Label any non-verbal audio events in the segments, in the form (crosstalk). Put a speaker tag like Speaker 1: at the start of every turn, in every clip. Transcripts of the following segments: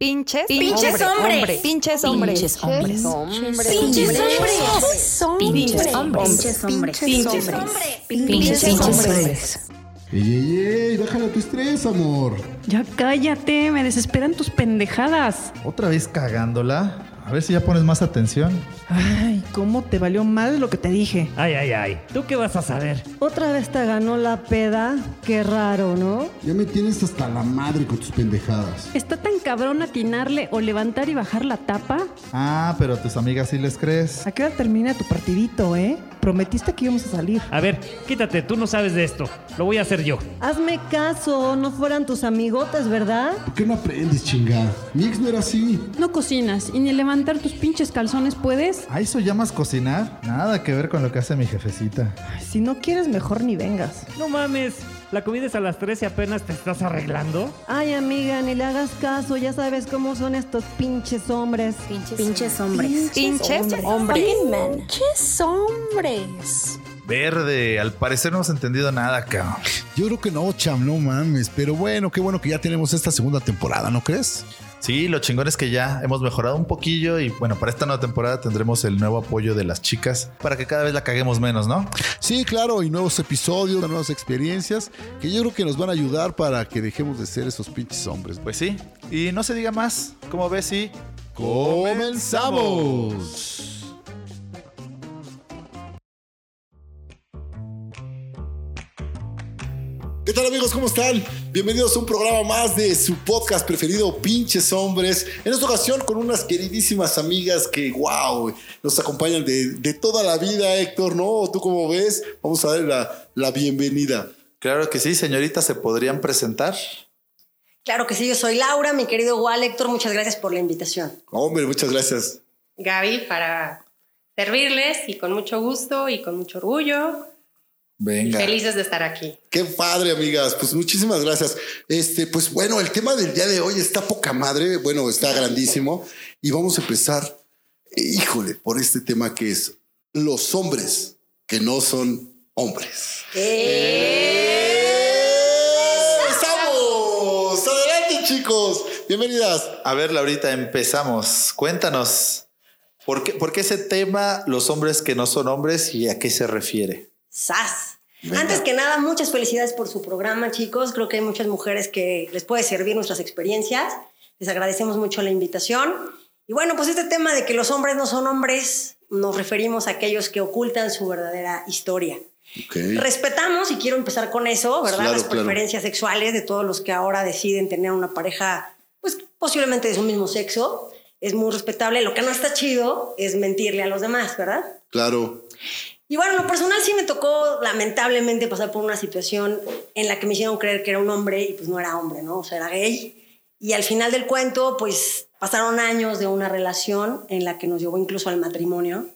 Speaker 1: Pinches,
Speaker 2: pinches hombres,
Speaker 1: hombres, hombres.
Speaker 3: Pinches hombres.
Speaker 2: Pinches hombres.
Speaker 3: Pinches hombres.
Speaker 2: Pinches hombres.
Speaker 3: Pinches
Speaker 2: hombres.
Speaker 3: Pinches hombres.
Speaker 4: Ey, ey, ey, déjala tu estrés, amor.
Speaker 5: Ya cállate, me desesperan tus pendejadas.
Speaker 6: ¿Otra vez cagándola? A ver si ya pones más atención.
Speaker 5: Ay, ¿cómo te valió más lo que te dije?
Speaker 7: Ay, ay, ay. ¿Tú qué vas a saber?
Speaker 8: Otra vez te ganó la peda. Qué raro, ¿no?
Speaker 4: Ya me tienes hasta la madre con tus pendejadas.
Speaker 5: ¿Está tan cabrón atinarle o levantar y bajar la tapa?
Speaker 6: Ah, pero a tus amigas sí les crees.
Speaker 5: ¿A qué hora termina tu partidito, eh? Prometiste que íbamos a salir.
Speaker 7: A ver, quítate, tú no sabes de esto. Lo voy a hacer yo.
Speaker 8: Hazme caso, no fueran tus amigotes, ¿verdad?
Speaker 4: ¿Por qué no aprendes, chingada? Mi ex no era así.
Speaker 5: No cocinas y ni levantar tus pinches calzones puedes.
Speaker 6: ¿A eso llamas cocinar? Nada que ver con lo que hace mi jefecita.
Speaker 5: Ay, si no quieres, mejor ni vengas.
Speaker 7: No mames. La comida es a las 3 y apenas te estás arreglando.
Speaker 8: Ay, amiga, ni le hagas caso. Ya sabes cómo son estos pinches hombres.
Speaker 2: Pinches hombres.
Speaker 1: Pinches hombres.
Speaker 2: Pinches hombres.
Speaker 6: Verde, al parecer no hemos entendido nada, cabrón.
Speaker 4: Yo creo que no, cham, no mames. Pero bueno, qué bueno que ya tenemos esta segunda temporada, ¿no crees?
Speaker 6: Sí, lo chingón es que ya hemos mejorado un poquillo y bueno, para esta nueva temporada tendremos el nuevo apoyo de las chicas para que cada vez la caguemos menos, ¿no?
Speaker 4: Sí, claro, y nuevos episodios, nuevas experiencias que yo creo que nos van a ayudar para que dejemos de ser esos pinches hombres.
Speaker 6: Pues sí, y no se diga más, ¿cómo ves? Sí.
Speaker 4: ¡Comenzamos! ¿Qué tal amigos? ¿Cómo están? Bienvenidos a un programa más de su podcast preferido, Pinches Hombres. En esta ocasión con unas queridísimas amigas que, wow, nos acompañan de, de toda la vida, Héctor, ¿no? ¿Tú cómo ves? Vamos a darle la, la bienvenida.
Speaker 6: Claro que sí, señorita, ¿se podrían presentar?
Speaker 2: Claro que sí, yo soy Laura, mi querido Wal Héctor, muchas gracias por la invitación.
Speaker 4: Hombre, muchas gracias.
Speaker 9: Gaby para servirles y con mucho gusto y con mucho orgullo.
Speaker 4: Venga.
Speaker 9: Felices de estar aquí.
Speaker 4: Qué padre, amigas. Pues muchísimas gracias. Este, pues bueno, el tema del día de hoy está poca madre. Bueno, está grandísimo. Y vamos a empezar, híjole, por este tema que es los hombres que no son hombres. ¡Estamos! Adelante, chicos. Bienvenidas.
Speaker 6: A ver, Laurita, empezamos. Cuéntanos, ¿por qué, por qué ese tema, los hombres que no son hombres y a qué se refiere?
Speaker 2: ¡Sas! Antes que nada, muchas felicidades por su programa, chicos. Creo que hay muchas mujeres que les puede servir nuestras experiencias. Les agradecemos mucho la invitación. Y bueno, pues este tema de que los hombres no son hombres, nos referimos a aquellos que ocultan su verdadera historia.
Speaker 4: Ok.
Speaker 2: Respetamos, y quiero empezar con eso, ¿verdad?
Speaker 4: Claro,
Speaker 2: Las
Speaker 4: claro.
Speaker 2: preferencias sexuales de todos los que ahora deciden tener una pareja, pues posiblemente de su mismo sexo. Es muy respetable. Lo que no está chido es mentirle a los demás, ¿verdad?
Speaker 4: Claro.
Speaker 2: Y bueno, en lo personal sí me tocó lamentablemente pasar por una situación en la que me hicieron creer que era un hombre y pues no era hombre, ¿no? O sea, era gay. Y al final del cuento, pues pasaron años de una relación en la que nos llevó incluso al matrimonio.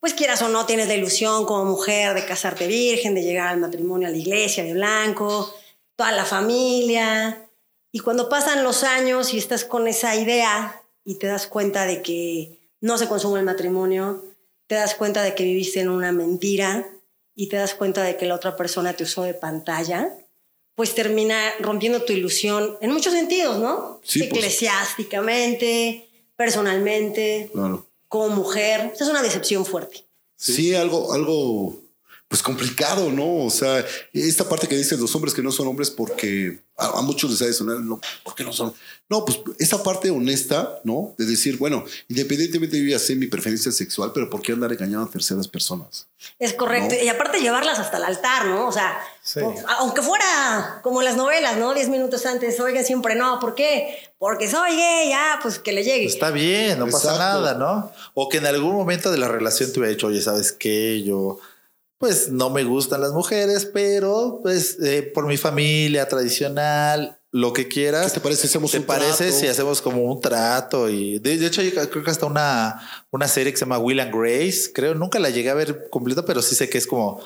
Speaker 2: Pues quieras o no, tienes la ilusión como mujer de casarte virgen, de llegar al matrimonio a la iglesia de blanco, toda la familia. Y cuando pasan los años y estás con esa idea y te das cuenta de que no se consume el matrimonio, te das cuenta de que viviste en una mentira y te das cuenta de que la otra persona te usó de pantalla, pues termina rompiendo tu ilusión en muchos sentidos, ¿no?
Speaker 4: Sí, pues.
Speaker 2: Eclesiásticamente, personalmente,
Speaker 4: Claro.
Speaker 2: como mujer. O sea, es una decepción fuerte.
Speaker 4: Sí, algo, algo, pues complicado, ¿no? O sea, esta parte que dicen los hombres que no son hombres porque a, a muchos les ha de sonar, no, ¿por qué no son? No, pues esa parte honesta, ¿no? De decir, bueno, independientemente yo ya sé mi preferencia sexual, pero ¿por qué andar engañando a terceras personas?
Speaker 2: Es correcto.
Speaker 4: No.
Speaker 2: Y aparte llevarlas hasta el altar, ¿no? O sea,
Speaker 6: Sí.
Speaker 2: aunque fuera como en las novelas, ¿no? Diez minutos antes, oigan siempre, no, ¿por qué? Porque soy gay, ya, pues que le llegue.
Speaker 6: Está bien, no pasa nada, ¿no? O que en algún momento de la relación te hubiera dicho, oye, ¿sabes qué? Yo, pues no me gustan las mujeres, pero pues eh, por mi familia tradicional, lo que quieras.
Speaker 4: ¿Qué te parece si hacemos
Speaker 6: ¿Te
Speaker 4: un
Speaker 6: parece
Speaker 4: trato?
Speaker 6: si hacemos como un trato? Y de, de hecho, yo creo que hasta una, una serie que se llama Will and Grace, creo, nunca la llegué a ver completa, pero sí sé que es como,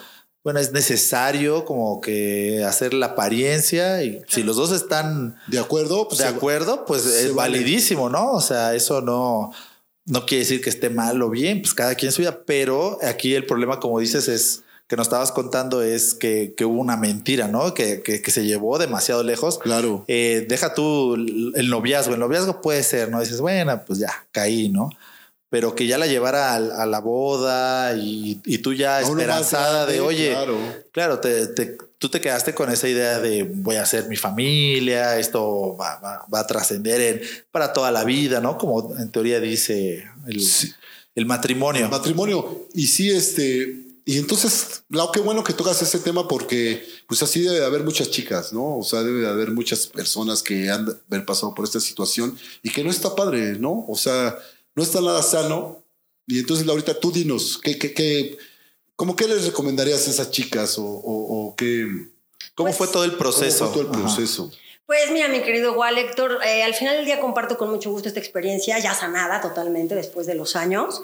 Speaker 6: bueno, es necesario como que hacer la apariencia y si los dos están
Speaker 4: ¿De acuerdo? Pues
Speaker 6: de acuerdo, pues es
Speaker 4: vale.
Speaker 6: validísimo, ¿no? O sea, eso no, no quiere decir que esté mal o bien, pues cada quien su vida, pero aquí el problema, como dices, es que nos estabas contando es que, que hubo una mentira, ¿no? Que, que, que se llevó demasiado lejos.
Speaker 4: Claro.
Speaker 6: Eh, deja tú el noviazgo. El noviazgo puede ser, ¿no? Dices, bueno, pues ya, caí, ¿no? Pero que ya la llevara a, a la boda y, y tú ya esperanzada de, oye,
Speaker 4: claro.
Speaker 6: claro, te, te- tú te quedaste con esa idea de voy a hacer mi familia, esto va, va- va a trascender en- para toda la vida, ¿no? Como en teoría dice el,
Speaker 4: Sí.
Speaker 6: el matrimonio.
Speaker 4: El matrimonio. Y sí, este. Y entonces, Lau, qué bueno que tocas ese tema porque, pues así debe de haber muchas chicas, ¿no? O sea, debe de haber muchas personas que han de haber pasado por esta situación y que no está padre, ¿no? O sea, no está nada sano. Y entonces, Laurita, tú dinos, ¿qué, qué, qué, ¿cómo qué les recomendarías a esas chicas o, o, o qué?
Speaker 6: ¿Cómo fue todo el
Speaker 4: cómo
Speaker 6: proceso?
Speaker 4: fue todo el
Speaker 6: Ajá.
Speaker 4: proceso?
Speaker 2: Pues mira, mi querido Wal, Héctor, eh, al final del día comparto con mucho gusto esta experiencia, ya sanada totalmente después de los años.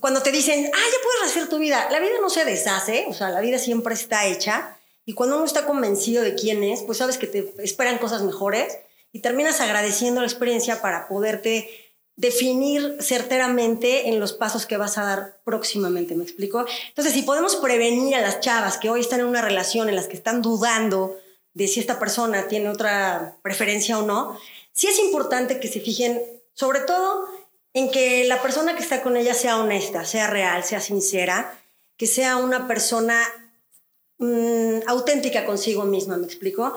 Speaker 2: Cuando te dicen, ah, ya puedes rehacer tu vida, la vida no se deshace, o sea, la vida siempre está hecha. Y cuando uno está convencido de quién es, pues sabes que te esperan cosas mejores y terminas agradeciendo la experiencia para poderte definir certeramente en los pasos que vas a dar próximamente, ¿me explico? Entonces, si podemos prevenir a las chavas que hoy están en una relación en las que están dudando de si esta persona tiene otra preferencia o no, sí es importante que se fijen, sobre todo, en que la persona que está con ella sea honesta, sea real, sea sincera, que sea una persona mm, auténtica consigo misma, ¿me explico?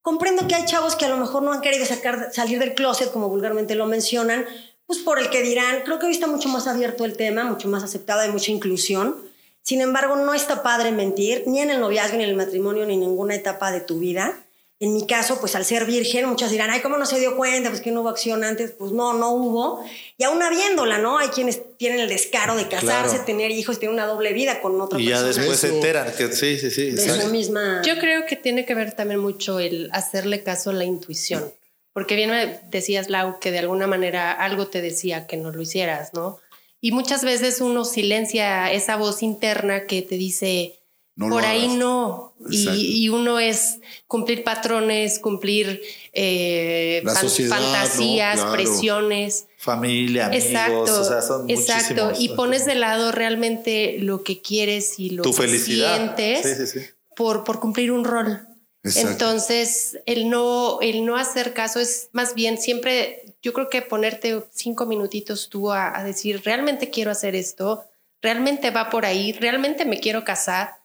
Speaker 2: Comprendo que hay chavos que a lo mejor no han querido sacar, salir del closet, como vulgarmente lo mencionan, pues por el que dirán, creo que hoy está mucho más abierto el tema, mucho más aceptado, hay mucha inclusión. Sin embargo, no está padre mentir, ni en el noviazgo, ni en el matrimonio, ni en ninguna etapa de tu vida. En mi caso, pues al ser virgen, muchas dirán, ay, ¿cómo no se dio cuenta? Pues que no hubo acción antes. Pues no, no hubo. Y aún habiéndola, ¿no? Hay quienes tienen el descaro de casarse,
Speaker 6: Claro.
Speaker 2: tener hijos, tener una doble vida con otra
Speaker 6: Y ya
Speaker 2: persona.
Speaker 6: después se enteran que sí, sí, sí.
Speaker 2: de su misma...
Speaker 9: Yo creo que tiene que ver también mucho el hacerle caso a la intuición. Porque bien me decías, Lau, que de alguna manera algo te decía que no lo hicieras, ¿no? Y muchas veces uno silencia esa voz interna que te dice,
Speaker 4: No
Speaker 9: por ahí
Speaker 4: hagas.
Speaker 9: no. Y, y uno es cumplir patrones, cumplir eh,
Speaker 4: La sociedad, ¿no?
Speaker 9: fantasías,
Speaker 4: Claro.
Speaker 9: presiones.
Speaker 6: Familia, amigos,
Speaker 9: Exacto,
Speaker 6: o sea, son
Speaker 9: exacto. Y pones de lado realmente lo que quieres y lo
Speaker 6: tu
Speaker 9: que
Speaker 6: felicidad.
Speaker 9: sientes
Speaker 6: Sí, sí, sí.
Speaker 9: por, por cumplir un rol.
Speaker 4: Exacto.
Speaker 9: Entonces, el no, el no hacer caso es más bien siempre, yo creo que ponerte cinco minutitos tú a, a decir, realmente quiero hacer esto, realmente va por ahí, realmente me quiero casar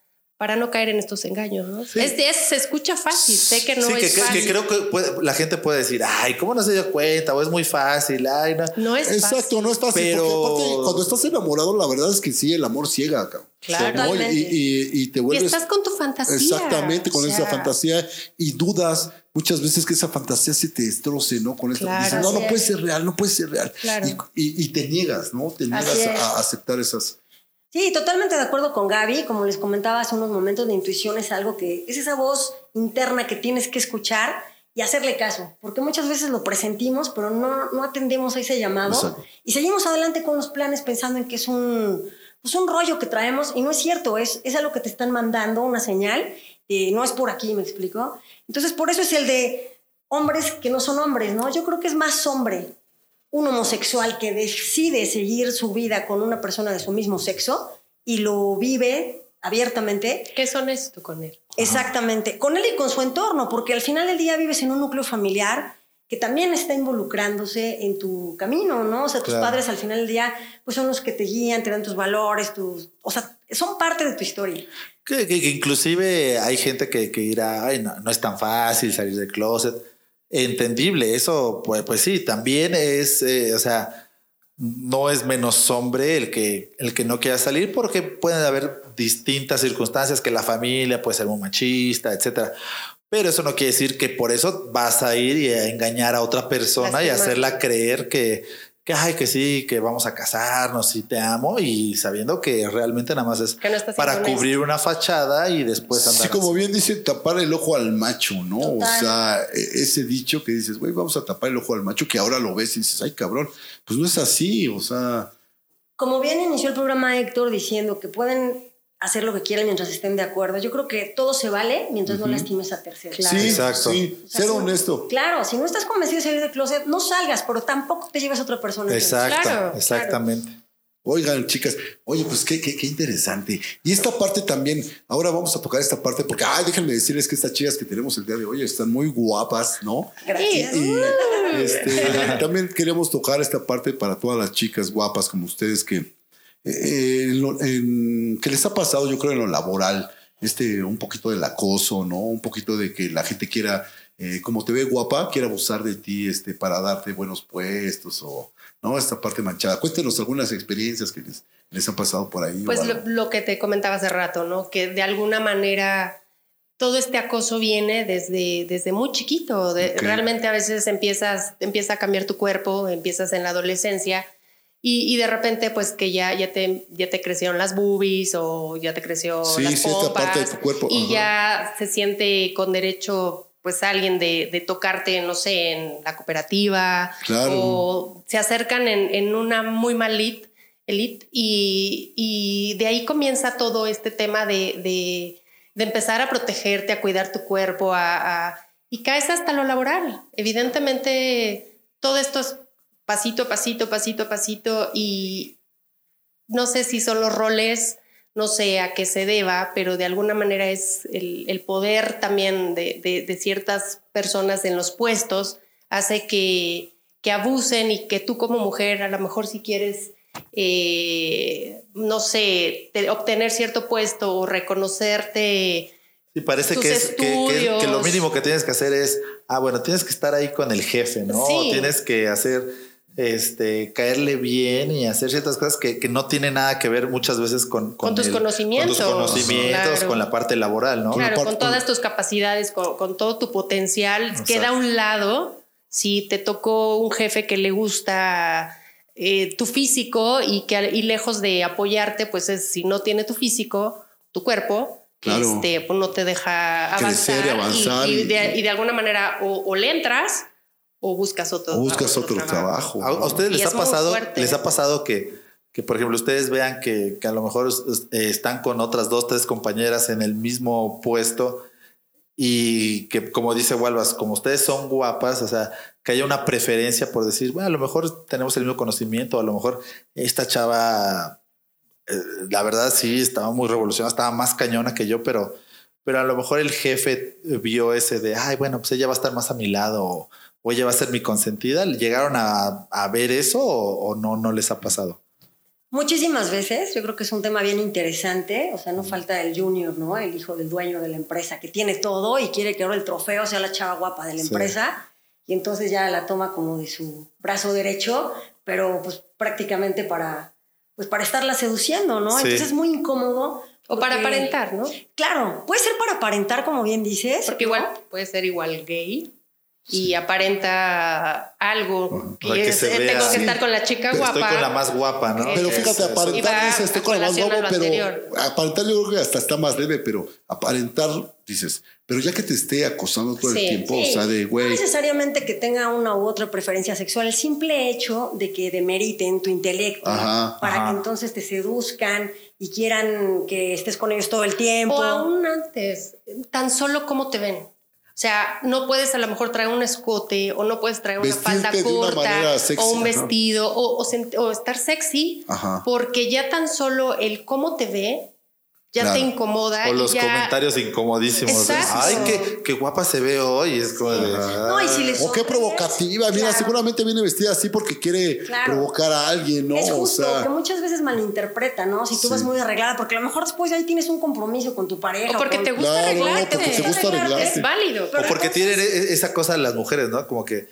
Speaker 9: para no caer en estos engaños. ¿no?
Speaker 6: Sí.
Speaker 9: Es, es- se escucha fácil, sé que no
Speaker 6: sí, que,
Speaker 9: es
Speaker 6: que- que
Speaker 9: fácil.
Speaker 6: creo que puede- la gente puede decir, ay, ¿cómo no se dio cuenta? O es muy fácil, ay, no.
Speaker 9: no es
Speaker 4: Exacto,
Speaker 9: fácil.
Speaker 4: no es fácil.
Speaker 6: Pero-
Speaker 4: Porque aparte, cuando estás enamorado, la verdad es que sí, el amor ciega, cabrón.
Speaker 9: Claro.
Speaker 4: ¿no? Y, y- y te
Speaker 9: Y
Speaker 4: vuelves.
Speaker 9: estás con tu fantasía.
Speaker 4: Exactamente, con
Speaker 9: o
Speaker 4: esa fantasía y dudas muchas veces que esa fantasía se te destroce, ¿no? Con esto.
Speaker 9: Claro.
Speaker 4: Dices, no, no puede ser real, no puede ser real.
Speaker 9: Claro.
Speaker 4: Y, y- y te niegas, ¿no? Te niegas a, a aceptar esas.
Speaker 2: Sí, totalmente de acuerdo con Gaby. Como les comentaba hace unos momentos, la intuición es algo que es esa voz interna que tienes que escuchar y hacerle caso. Porque muchas veces lo presentimos, pero no, no atendemos a ese llamado
Speaker 4: Exacto.
Speaker 2: y seguimos adelante con los planes pensando en que es un, pues un rollo que traemos y no es cierto, es, es algo que te están mandando, una señal, y no es por aquí, ¿me explico? Entonces, por eso es el de hombres que no son hombres, ¿no? Yo creo que es más hombre un homosexual que decide seguir su vida con una persona de su mismo sexo y lo vive abiertamente,
Speaker 9: Que es honesto con él.
Speaker 2: exactamente, con él y con su entorno, porque al final del día vives en un núcleo familiar que también está involucrándose en tu camino, ¿no? O sea, tus
Speaker 6: Claro.
Speaker 2: padres al final del día pues son los que te guían, te dan tus valores, tus, o sea, son parte de tu historia.
Speaker 6: Que, que- que inclusive hay gente que, que dirá, ay, no, no es tan fácil salir del closet. Entendible, eso, pues, pues sí, también es, eh, o sea, no es menos hombre el que, el que no quiera salir porque pueden haber distintas circunstancias que la familia puede ser muy machista, etcétera. Pero eso no quiere decir que por eso vas a ir y a engañar a otra persona y hacerla creer que, que, ay, que sí, que vamos a casarnos y te amo y sabiendo que realmente nada más es
Speaker 9: Que no estás
Speaker 6: para cubrir una fachada y después andar
Speaker 4: Sí, como
Speaker 6: así.
Speaker 4: bien dice, tapar el ojo al macho, ¿no? O sea, e- ese dicho que dices, güey, vamos a tapar el ojo al macho, que ahora lo ves y dices, ay, cabrón, pues no es así, o sea,
Speaker 2: Como bien inició el programa Héctor diciendo que pueden hacer lo que quieran mientras estén de acuerdo, yo creo que todo se vale mientras no lastimes a terceros.
Speaker 9: Claro.
Speaker 4: sí,
Speaker 6: Exacto.
Speaker 4: sí,
Speaker 2: O sea,
Speaker 4: ser
Speaker 2: si-
Speaker 4: honesto.
Speaker 2: Claro, si no estás convencido de salir del closet, no salgas, pero tampoco te lleves a otra persona.
Speaker 6: Exacto,
Speaker 9: Claro,
Speaker 6: exactamente.
Speaker 4: Oigan, chicas, oye, pues qué, qué, qué interesante. Y esta parte también, ahora vamos a tocar esta parte porque, ay, déjenme decirles que estas chicas que tenemos el día de hoy están muy guapas, ¿no?
Speaker 2: Gracias.
Speaker 4: Y este, también queremos tocar esta parte para todas las chicas guapas como ustedes que, eh, en lo- en- que les ha pasado, yo creo, en lo laboral, este, un poquito del acoso, ¿no? Un poquito de que la gente quiera, eh, como te ve guapa, quiera abusar de ti este, para darte buenos puestos o, ¿no? Esta parte manchada. Cuéntenos algunas experiencias que les, les han pasado por ahí.
Speaker 9: Pues lo, lo que te comentaba hace rato, ¿no? Que de alguna manera todo este acoso viene desde, desde muy chiquito. De-. Realmente a veces empiezas, empieza a cambiar tu cuerpo, empiezas en la adolescencia y, y de repente pues que ya, ya, te, ya te crecieron las boobies o ya te creció
Speaker 4: Sí,
Speaker 9: las
Speaker 4: sí,
Speaker 9: pompas
Speaker 4: parte de tu cuerpo,
Speaker 9: y
Speaker 4: ajá.
Speaker 9: ya se siente con derecho pues alguien de, de tocarte, no sé, en la cooperativa
Speaker 4: Claro.
Speaker 9: o se acercan en, en una muy mal elite, elite y, y de ahí comienza todo este tema de, de, de empezar a protegerte, a cuidar tu cuerpo, a, a- y caes hasta lo laboral. Evidentemente, todo esto es pasito a pasito, pasito a pasito y no sé si son los roles, no sé a qué se deba, pero de alguna manera es el, el poder también de, de- de ciertas personas en los puestos hace que, que abusen y que tú como mujer a lo mejor si quieres, eh, no sé, te- obtener cierto puesto o reconocerte.
Speaker 6: Sí, parece que, es, que, lo mínimo que tienes que hacer es, ah, bueno, tienes que estar ahí con el jefe, ¿no?
Speaker 9: Sí.
Speaker 6: Tienes que hacer, este, caerle bien y hacer ciertas cosas que, que no tienen nada que ver muchas veces con,
Speaker 9: Con tus
Speaker 6: el-
Speaker 9: conocimientos,
Speaker 6: con tus conocimientos,
Speaker 9: claro.
Speaker 6: con la parte laboral, ¿no?
Speaker 9: Claro, con todas tus capacidades, con, con todo tu potencial,
Speaker 6: Exacto.
Speaker 9: queda a un lado si te tocó un jefe que le gusta eh, tu físico y que y lejos de apoyarte, pues es, si no tiene tu físico, tu cuerpo,
Speaker 4: Claro.
Speaker 9: este, pues no te deja avanzar.
Speaker 4: Crecer y avanzar
Speaker 9: Y,
Speaker 4: y-
Speaker 9: de, y de alguna manera o, o le entras o buscas otro,
Speaker 4: O buscas otro trabajo.
Speaker 6: ¿A, a ustedes
Speaker 9: Y
Speaker 6: les
Speaker 9: es
Speaker 6: ha pasado,
Speaker 9: fuerte.
Speaker 6: les ha pasado que, que, por ejemplo, ustedes vean que, que a lo mejor eh, están con otras dos, tres compañeras en el mismo puesto y que, como dice Walvas, como ustedes son guapas, o sea, que haya una preferencia por decir, bueno, a lo mejor tenemos el mismo conocimiento, a lo mejor esta chava, eh, la verdad sí, estaba muy revolucionada, estaba más cañona que yo, pero, pero a lo mejor el jefe vio ese de, ay, bueno, pues ella va a estar más a mi lado o, o ella va a ser mi consentida. ¿Llegaron a, a ver eso o, o no, no les ha pasado?
Speaker 2: Muchísimas veces, yo creo que es un tema bien interesante, o sea, no falta el junior, ¿no? El hijo del dueño de la empresa que tiene todo y quiere que ahora el trofeo sea la chava guapa de la
Speaker 4: Sí.
Speaker 2: empresa y entonces ya la toma como de su brazo derecho, pero pues prácticamente para, pues para estarla seduciendo, ¿no?
Speaker 6: Sí.
Speaker 2: Entonces es muy incómodo.
Speaker 9: O para aparentar, ¿no?
Speaker 2: Claro, puede ser para aparentar, como bien dices.
Speaker 9: Porque igual puede ser igual gay y aparenta algo.
Speaker 6: Para
Speaker 9: Y
Speaker 6: que
Speaker 9: es-
Speaker 6: se
Speaker 9: eh,
Speaker 6: vea.
Speaker 9: tengo que
Speaker 6: Sí.
Speaker 9: estar con la chica
Speaker 6: Pero
Speaker 9: guapa.
Speaker 6: Estoy con la más guapa, ¿no?
Speaker 4: Pero fíjate, aparentar, dices, estoy con la más
Speaker 9: con
Speaker 4: guapo,
Speaker 9: relación a
Speaker 4: pero
Speaker 9: anterior.
Speaker 4: aparentar yo creo que hasta está más leve, pero aparentar, dices, pero ya que te esté acosando todo
Speaker 9: Sí,
Speaker 4: el tiempo,
Speaker 2: Sí,
Speaker 4: o sea, de
Speaker 2: No
Speaker 4: güey,
Speaker 2: necesariamente que tenga una u otra preferencia sexual, el simple hecho de que demeriten tu intelecto
Speaker 4: Ajá,
Speaker 2: para
Speaker 6: ajá.
Speaker 2: que entonces te seduzcan y quieran que estés con ellos todo el tiempo.
Speaker 9: O aún antes, tan solo cómo te ven. O sea, no puedes a lo mejor traer un escote o no puedes traer una falda
Speaker 4: una
Speaker 9: corta
Speaker 4: sexy,
Speaker 9: o un
Speaker 4: ajá.
Speaker 9: vestido o, o o estar sexy
Speaker 4: Ajá.
Speaker 9: porque ya tan solo el cómo te ve ya
Speaker 4: Claro.
Speaker 9: te incomoda.
Speaker 6: O
Speaker 9: y
Speaker 6: los
Speaker 9: ya-
Speaker 6: comentarios incomodísimos. de,
Speaker 9: Exacto.
Speaker 6: Ay, qué, qué guapa se ve hoy. Es como de,
Speaker 2: No, y si les
Speaker 4: o qué
Speaker 2: ofreces-
Speaker 4: provocativa, mira,
Speaker 2: Claro.
Speaker 4: seguramente viene vestida así porque quiere
Speaker 2: Claro.
Speaker 4: provocar a alguien, ¿no?
Speaker 2: Es
Speaker 4: o
Speaker 2: justo,
Speaker 4: sea,
Speaker 2: que muchas veces malinterpreta, ¿no? Si tú
Speaker 4: Sí.
Speaker 2: vas muy arreglada, porque a lo mejor después de ahí tienes un compromiso con tu pareja.
Speaker 9: O porque
Speaker 2: con-
Speaker 9: te gusta
Speaker 4: Claro,
Speaker 9: arreglarte.
Speaker 4: porque te gusta arreglarte.
Speaker 9: Es válido.
Speaker 6: o porque tienen e- esa cosa las mujeres, ¿no? Como que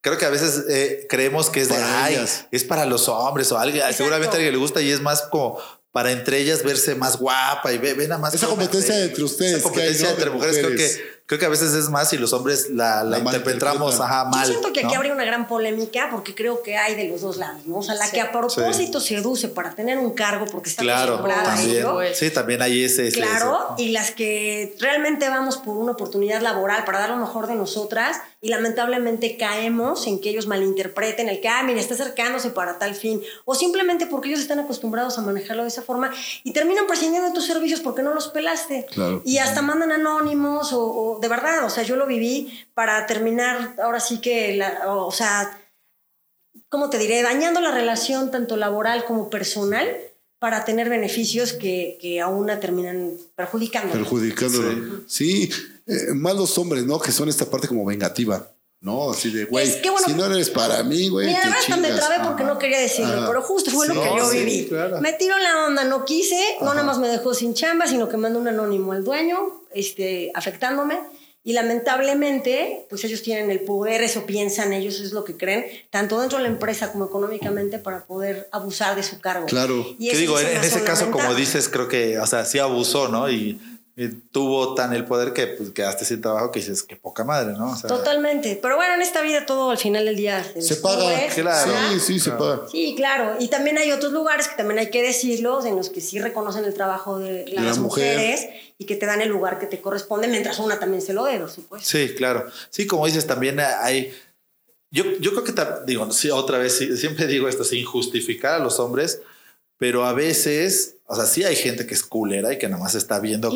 Speaker 6: creo que a veces eh, creemos que es de,
Speaker 4: Para
Speaker 6: ay,
Speaker 4: ellas.
Speaker 6: es para los hombres o alguien,
Speaker 2: Exacto.
Speaker 6: seguramente a alguien le gusta y es más como para entre ellas verse más guapa y ve, ve nada más.
Speaker 4: Esa competencia
Speaker 6: se-
Speaker 4: entre ustedes
Speaker 6: Esa
Speaker 4: que hay,
Speaker 6: competencia
Speaker 4: ¿no?
Speaker 6: entre mujeres, creo que creo que a veces es más y los hombres la, la
Speaker 4: La
Speaker 6: interpretamos ajá, mal.
Speaker 2: Yo siento que aquí
Speaker 6: ¿no?
Speaker 2: habría una gran polémica porque creo que hay de los dos lados, ¿no? O sea, la
Speaker 9: Sí.
Speaker 2: que a propósito seduce para tener un cargo porque está
Speaker 6: Claro,
Speaker 2: acostumbrada a
Speaker 6: también.
Speaker 2: ello.
Speaker 6: Sí, también hay ese. ese-
Speaker 2: Claro,
Speaker 6: ese.
Speaker 2: y las que realmente vamos por una oportunidad laboral para dar lo mejor de nosotras y lamentablemente caemos en que ellos malinterpreten el que, ah, mira, está acercándose para tal fin, o simplemente porque ellos están acostumbrados a manejarlo de esa forma y terminan prescindiendo de tus servicios porque no los pelaste.
Speaker 4: Claro.
Speaker 2: Y hasta mandan anónimos, o, o de verdad, o sea, yo lo viví para terminar, ahora sí que, la- o, o sea, ¿cómo te diré? Dañando la relación tanto laboral como personal para tener beneficios que, que a una terminan perjudicando.
Speaker 4: Perjudicándolo. Sí, eh, más los hombres, ¿no? Que son esta parte como vengativa. No, así de, güey,
Speaker 2: Es que, bueno,
Speaker 4: si no eres para mí, güey,
Speaker 2: Mira, verdad hasta me trabé porque no quería decirlo,
Speaker 4: Ajá.
Speaker 2: pero justo fue
Speaker 4: Sí,
Speaker 2: lo que yo
Speaker 4: sí,
Speaker 2: viví.
Speaker 6: claro.
Speaker 2: Me tiró la onda, no quise, no nada más me dejó sin chamba, sino que mandó un anónimo al dueño, este, afectándome. Y lamentablemente, pues ellos tienen el poder, eso piensan ellos, es lo que creen, tanto dentro de la empresa como económicamente, para poder abusar de su cargo.
Speaker 4: Claro.
Speaker 2: Y
Speaker 6: digo, en, ese caso, como dices, creo que, o sea, sí abusó, ¿no? Y, y tuvo tan el poder que pues, quedaste sin trabajo que dices, qué poca madre, ¿no? O sea,
Speaker 2: Totalmente. Pero bueno, en esta vida todo al final del día
Speaker 4: Se paga.
Speaker 6: claro.
Speaker 4: Sí, sí, se paga.
Speaker 2: Sí, claro. Y también hay otros lugares que también hay que decirlos, en los que sí reconocen el trabajo de
Speaker 4: la
Speaker 2: las
Speaker 4: mujer.
Speaker 2: mujeres y que te dan el lugar que te corresponde, mientras una también se lo dé, por supuesto.
Speaker 6: Sí, claro. Sí, como dices, también hay. Yo, yo creo que, digo, sí, otra vez, sí, siempre digo esto sin justificar a los hombres, pero a veces, o sea, sí hay gente que es culera y que nada más está viendo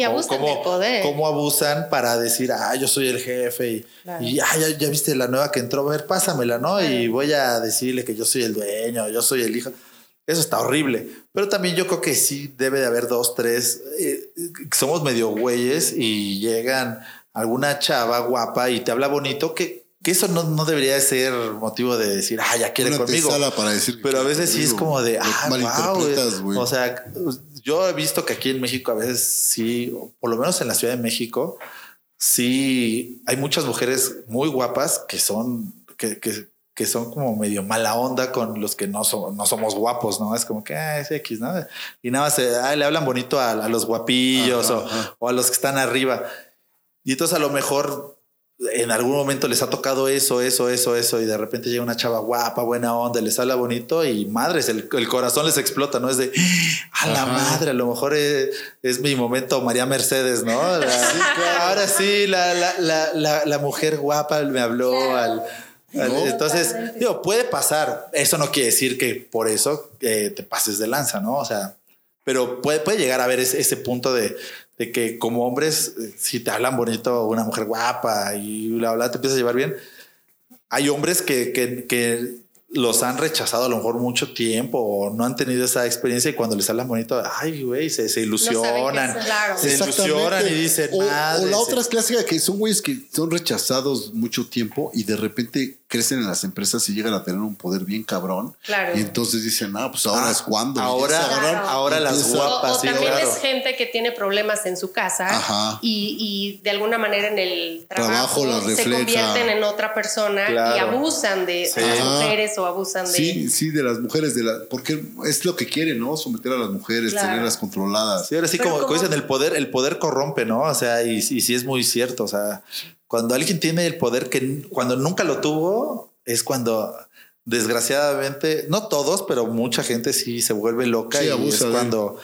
Speaker 9: poder.
Speaker 6: cómo abusan para decir, ah, yo soy el jefe y,
Speaker 9: Claro.
Speaker 6: y ah, ya, ya viste la nueva que entró, a ver, pásamela, ¿no? Y voy a decirle que yo soy el dueño, yo soy el hijo. Eso está horrible. Pero también yo creo que sí debe de haber dos, tres. eh, somos medio güeyes y llegan alguna chava guapa y te habla bonito, que, que eso no, no debería de ser motivo de decir, ah, ya quiere
Speaker 4: Una
Speaker 6: conmigo.
Speaker 4: para decir
Speaker 6: Pero a veces sí es
Speaker 4: conmigo.
Speaker 6: como de, ah, wow. O sea, yo he visto que aquí en México a veces sí, por lo menos en la Ciudad de México, sí hay muchas mujeres muy guapas que son, que, que, que son como medio mala onda con los que no, son, no somos guapos, ¿no? Es como que ah, es X, ¿no? Y nada más eh, ah, le hablan bonito a, a los guapillos
Speaker 4: Ajá,
Speaker 6: o,
Speaker 4: ajá.
Speaker 6: o a los que están arriba. Y entonces a lo mejor en algún momento les ha tocado eso, eso, eso, eso, y de repente llega una chava guapa, buena onda, les habla bonito y madres, el, el corazón les explota, ¿no? Es de, a la
Speaker 4: Ajá.
Speaker 6: madre, a lo mejor es, es mi momento María Mercedes, ¿no? La- (laughs) Ahora sí, la, mujer guapa me habló al... al-
Speaker 4: No.
Speaker 6: Entonces, digo, puede pasar. Eso no quiere decir que por eso eh, te pases de lanza, ¿no? O sea, pero puede, puede llegar a ese, ese punto de, de que como hombres, eh, si te hablan bonito una mujer guapa y bla, bla, te empiezas a llevar bien. Hay hombres que, que, que los han rechazado a lo mejor mucho tiempo o no han tenido esa experiencia y cuando les hablan bonito, ay, güey, se, se ilusionan.
Speaker 9: claro.
Speaker 6: Se ilusionan y dicen,
Speaker 4: o,
Speaker 6: madre,
Speaker 4: o la otra es clásica que son güeyes que son rechazados mucho tiempo y de repente crecen en las empresas y llegan a tener un poder bien cabrón.
Speaker 9: Claro.
Speaker 4: Y entonces dicen, ah, pues ahora
Speaker 6: Ah,
Speaker 4: es cuando. Y ya
Speaker 6: ahora-
Speaker 4: se agarran,
Speaker 6: ahora las
Speaker 9: O,
Speaker 6: guapas,
Speaker 9: o
Speaker 6: sí,
Speaker 9: también
Speaker 6: claro.
Speaker 9: es gente que tiene problemas en su casa
Speaker 4: Ajá.
Speaker 9: y, y de alguna manera en el
Speaker 4: Trabajo
Speaker 9: trabajo, se convierten en otra persona y
Speaker 6: Claro.
Speaker 9: abusan de,
Speaker 6: Sí.
Speaker 9: de las
Speaker 4: Ajá.
Speaker 9: mujeres o abusan de...
Speaker 4: Sí, sí, de las mujeres, de la, porque es lo que quieren, ¿no? Someter a las mujeres,
Speaker 9: Claro.
Speaker 4: tenerlas controladas.
Speaker 6: Sí, ahora sí,
Speaker 2: Pero
Speaker 6: como, como
Speaker 2: como-
Speaker 6: dicen, el poder, el poder corrompe, ¿no? O sea, y, y sí es muy cierto. O sea, cuando alguien tiene el poder que cuando nunca lo tuvo, es cuando desgraciadamente, no todos, pero mucha gente sí se vuelve loca
Speaker 4: Sí,
Speaker 6: y
Speaker 4: abusa
Speaker 6: es cuando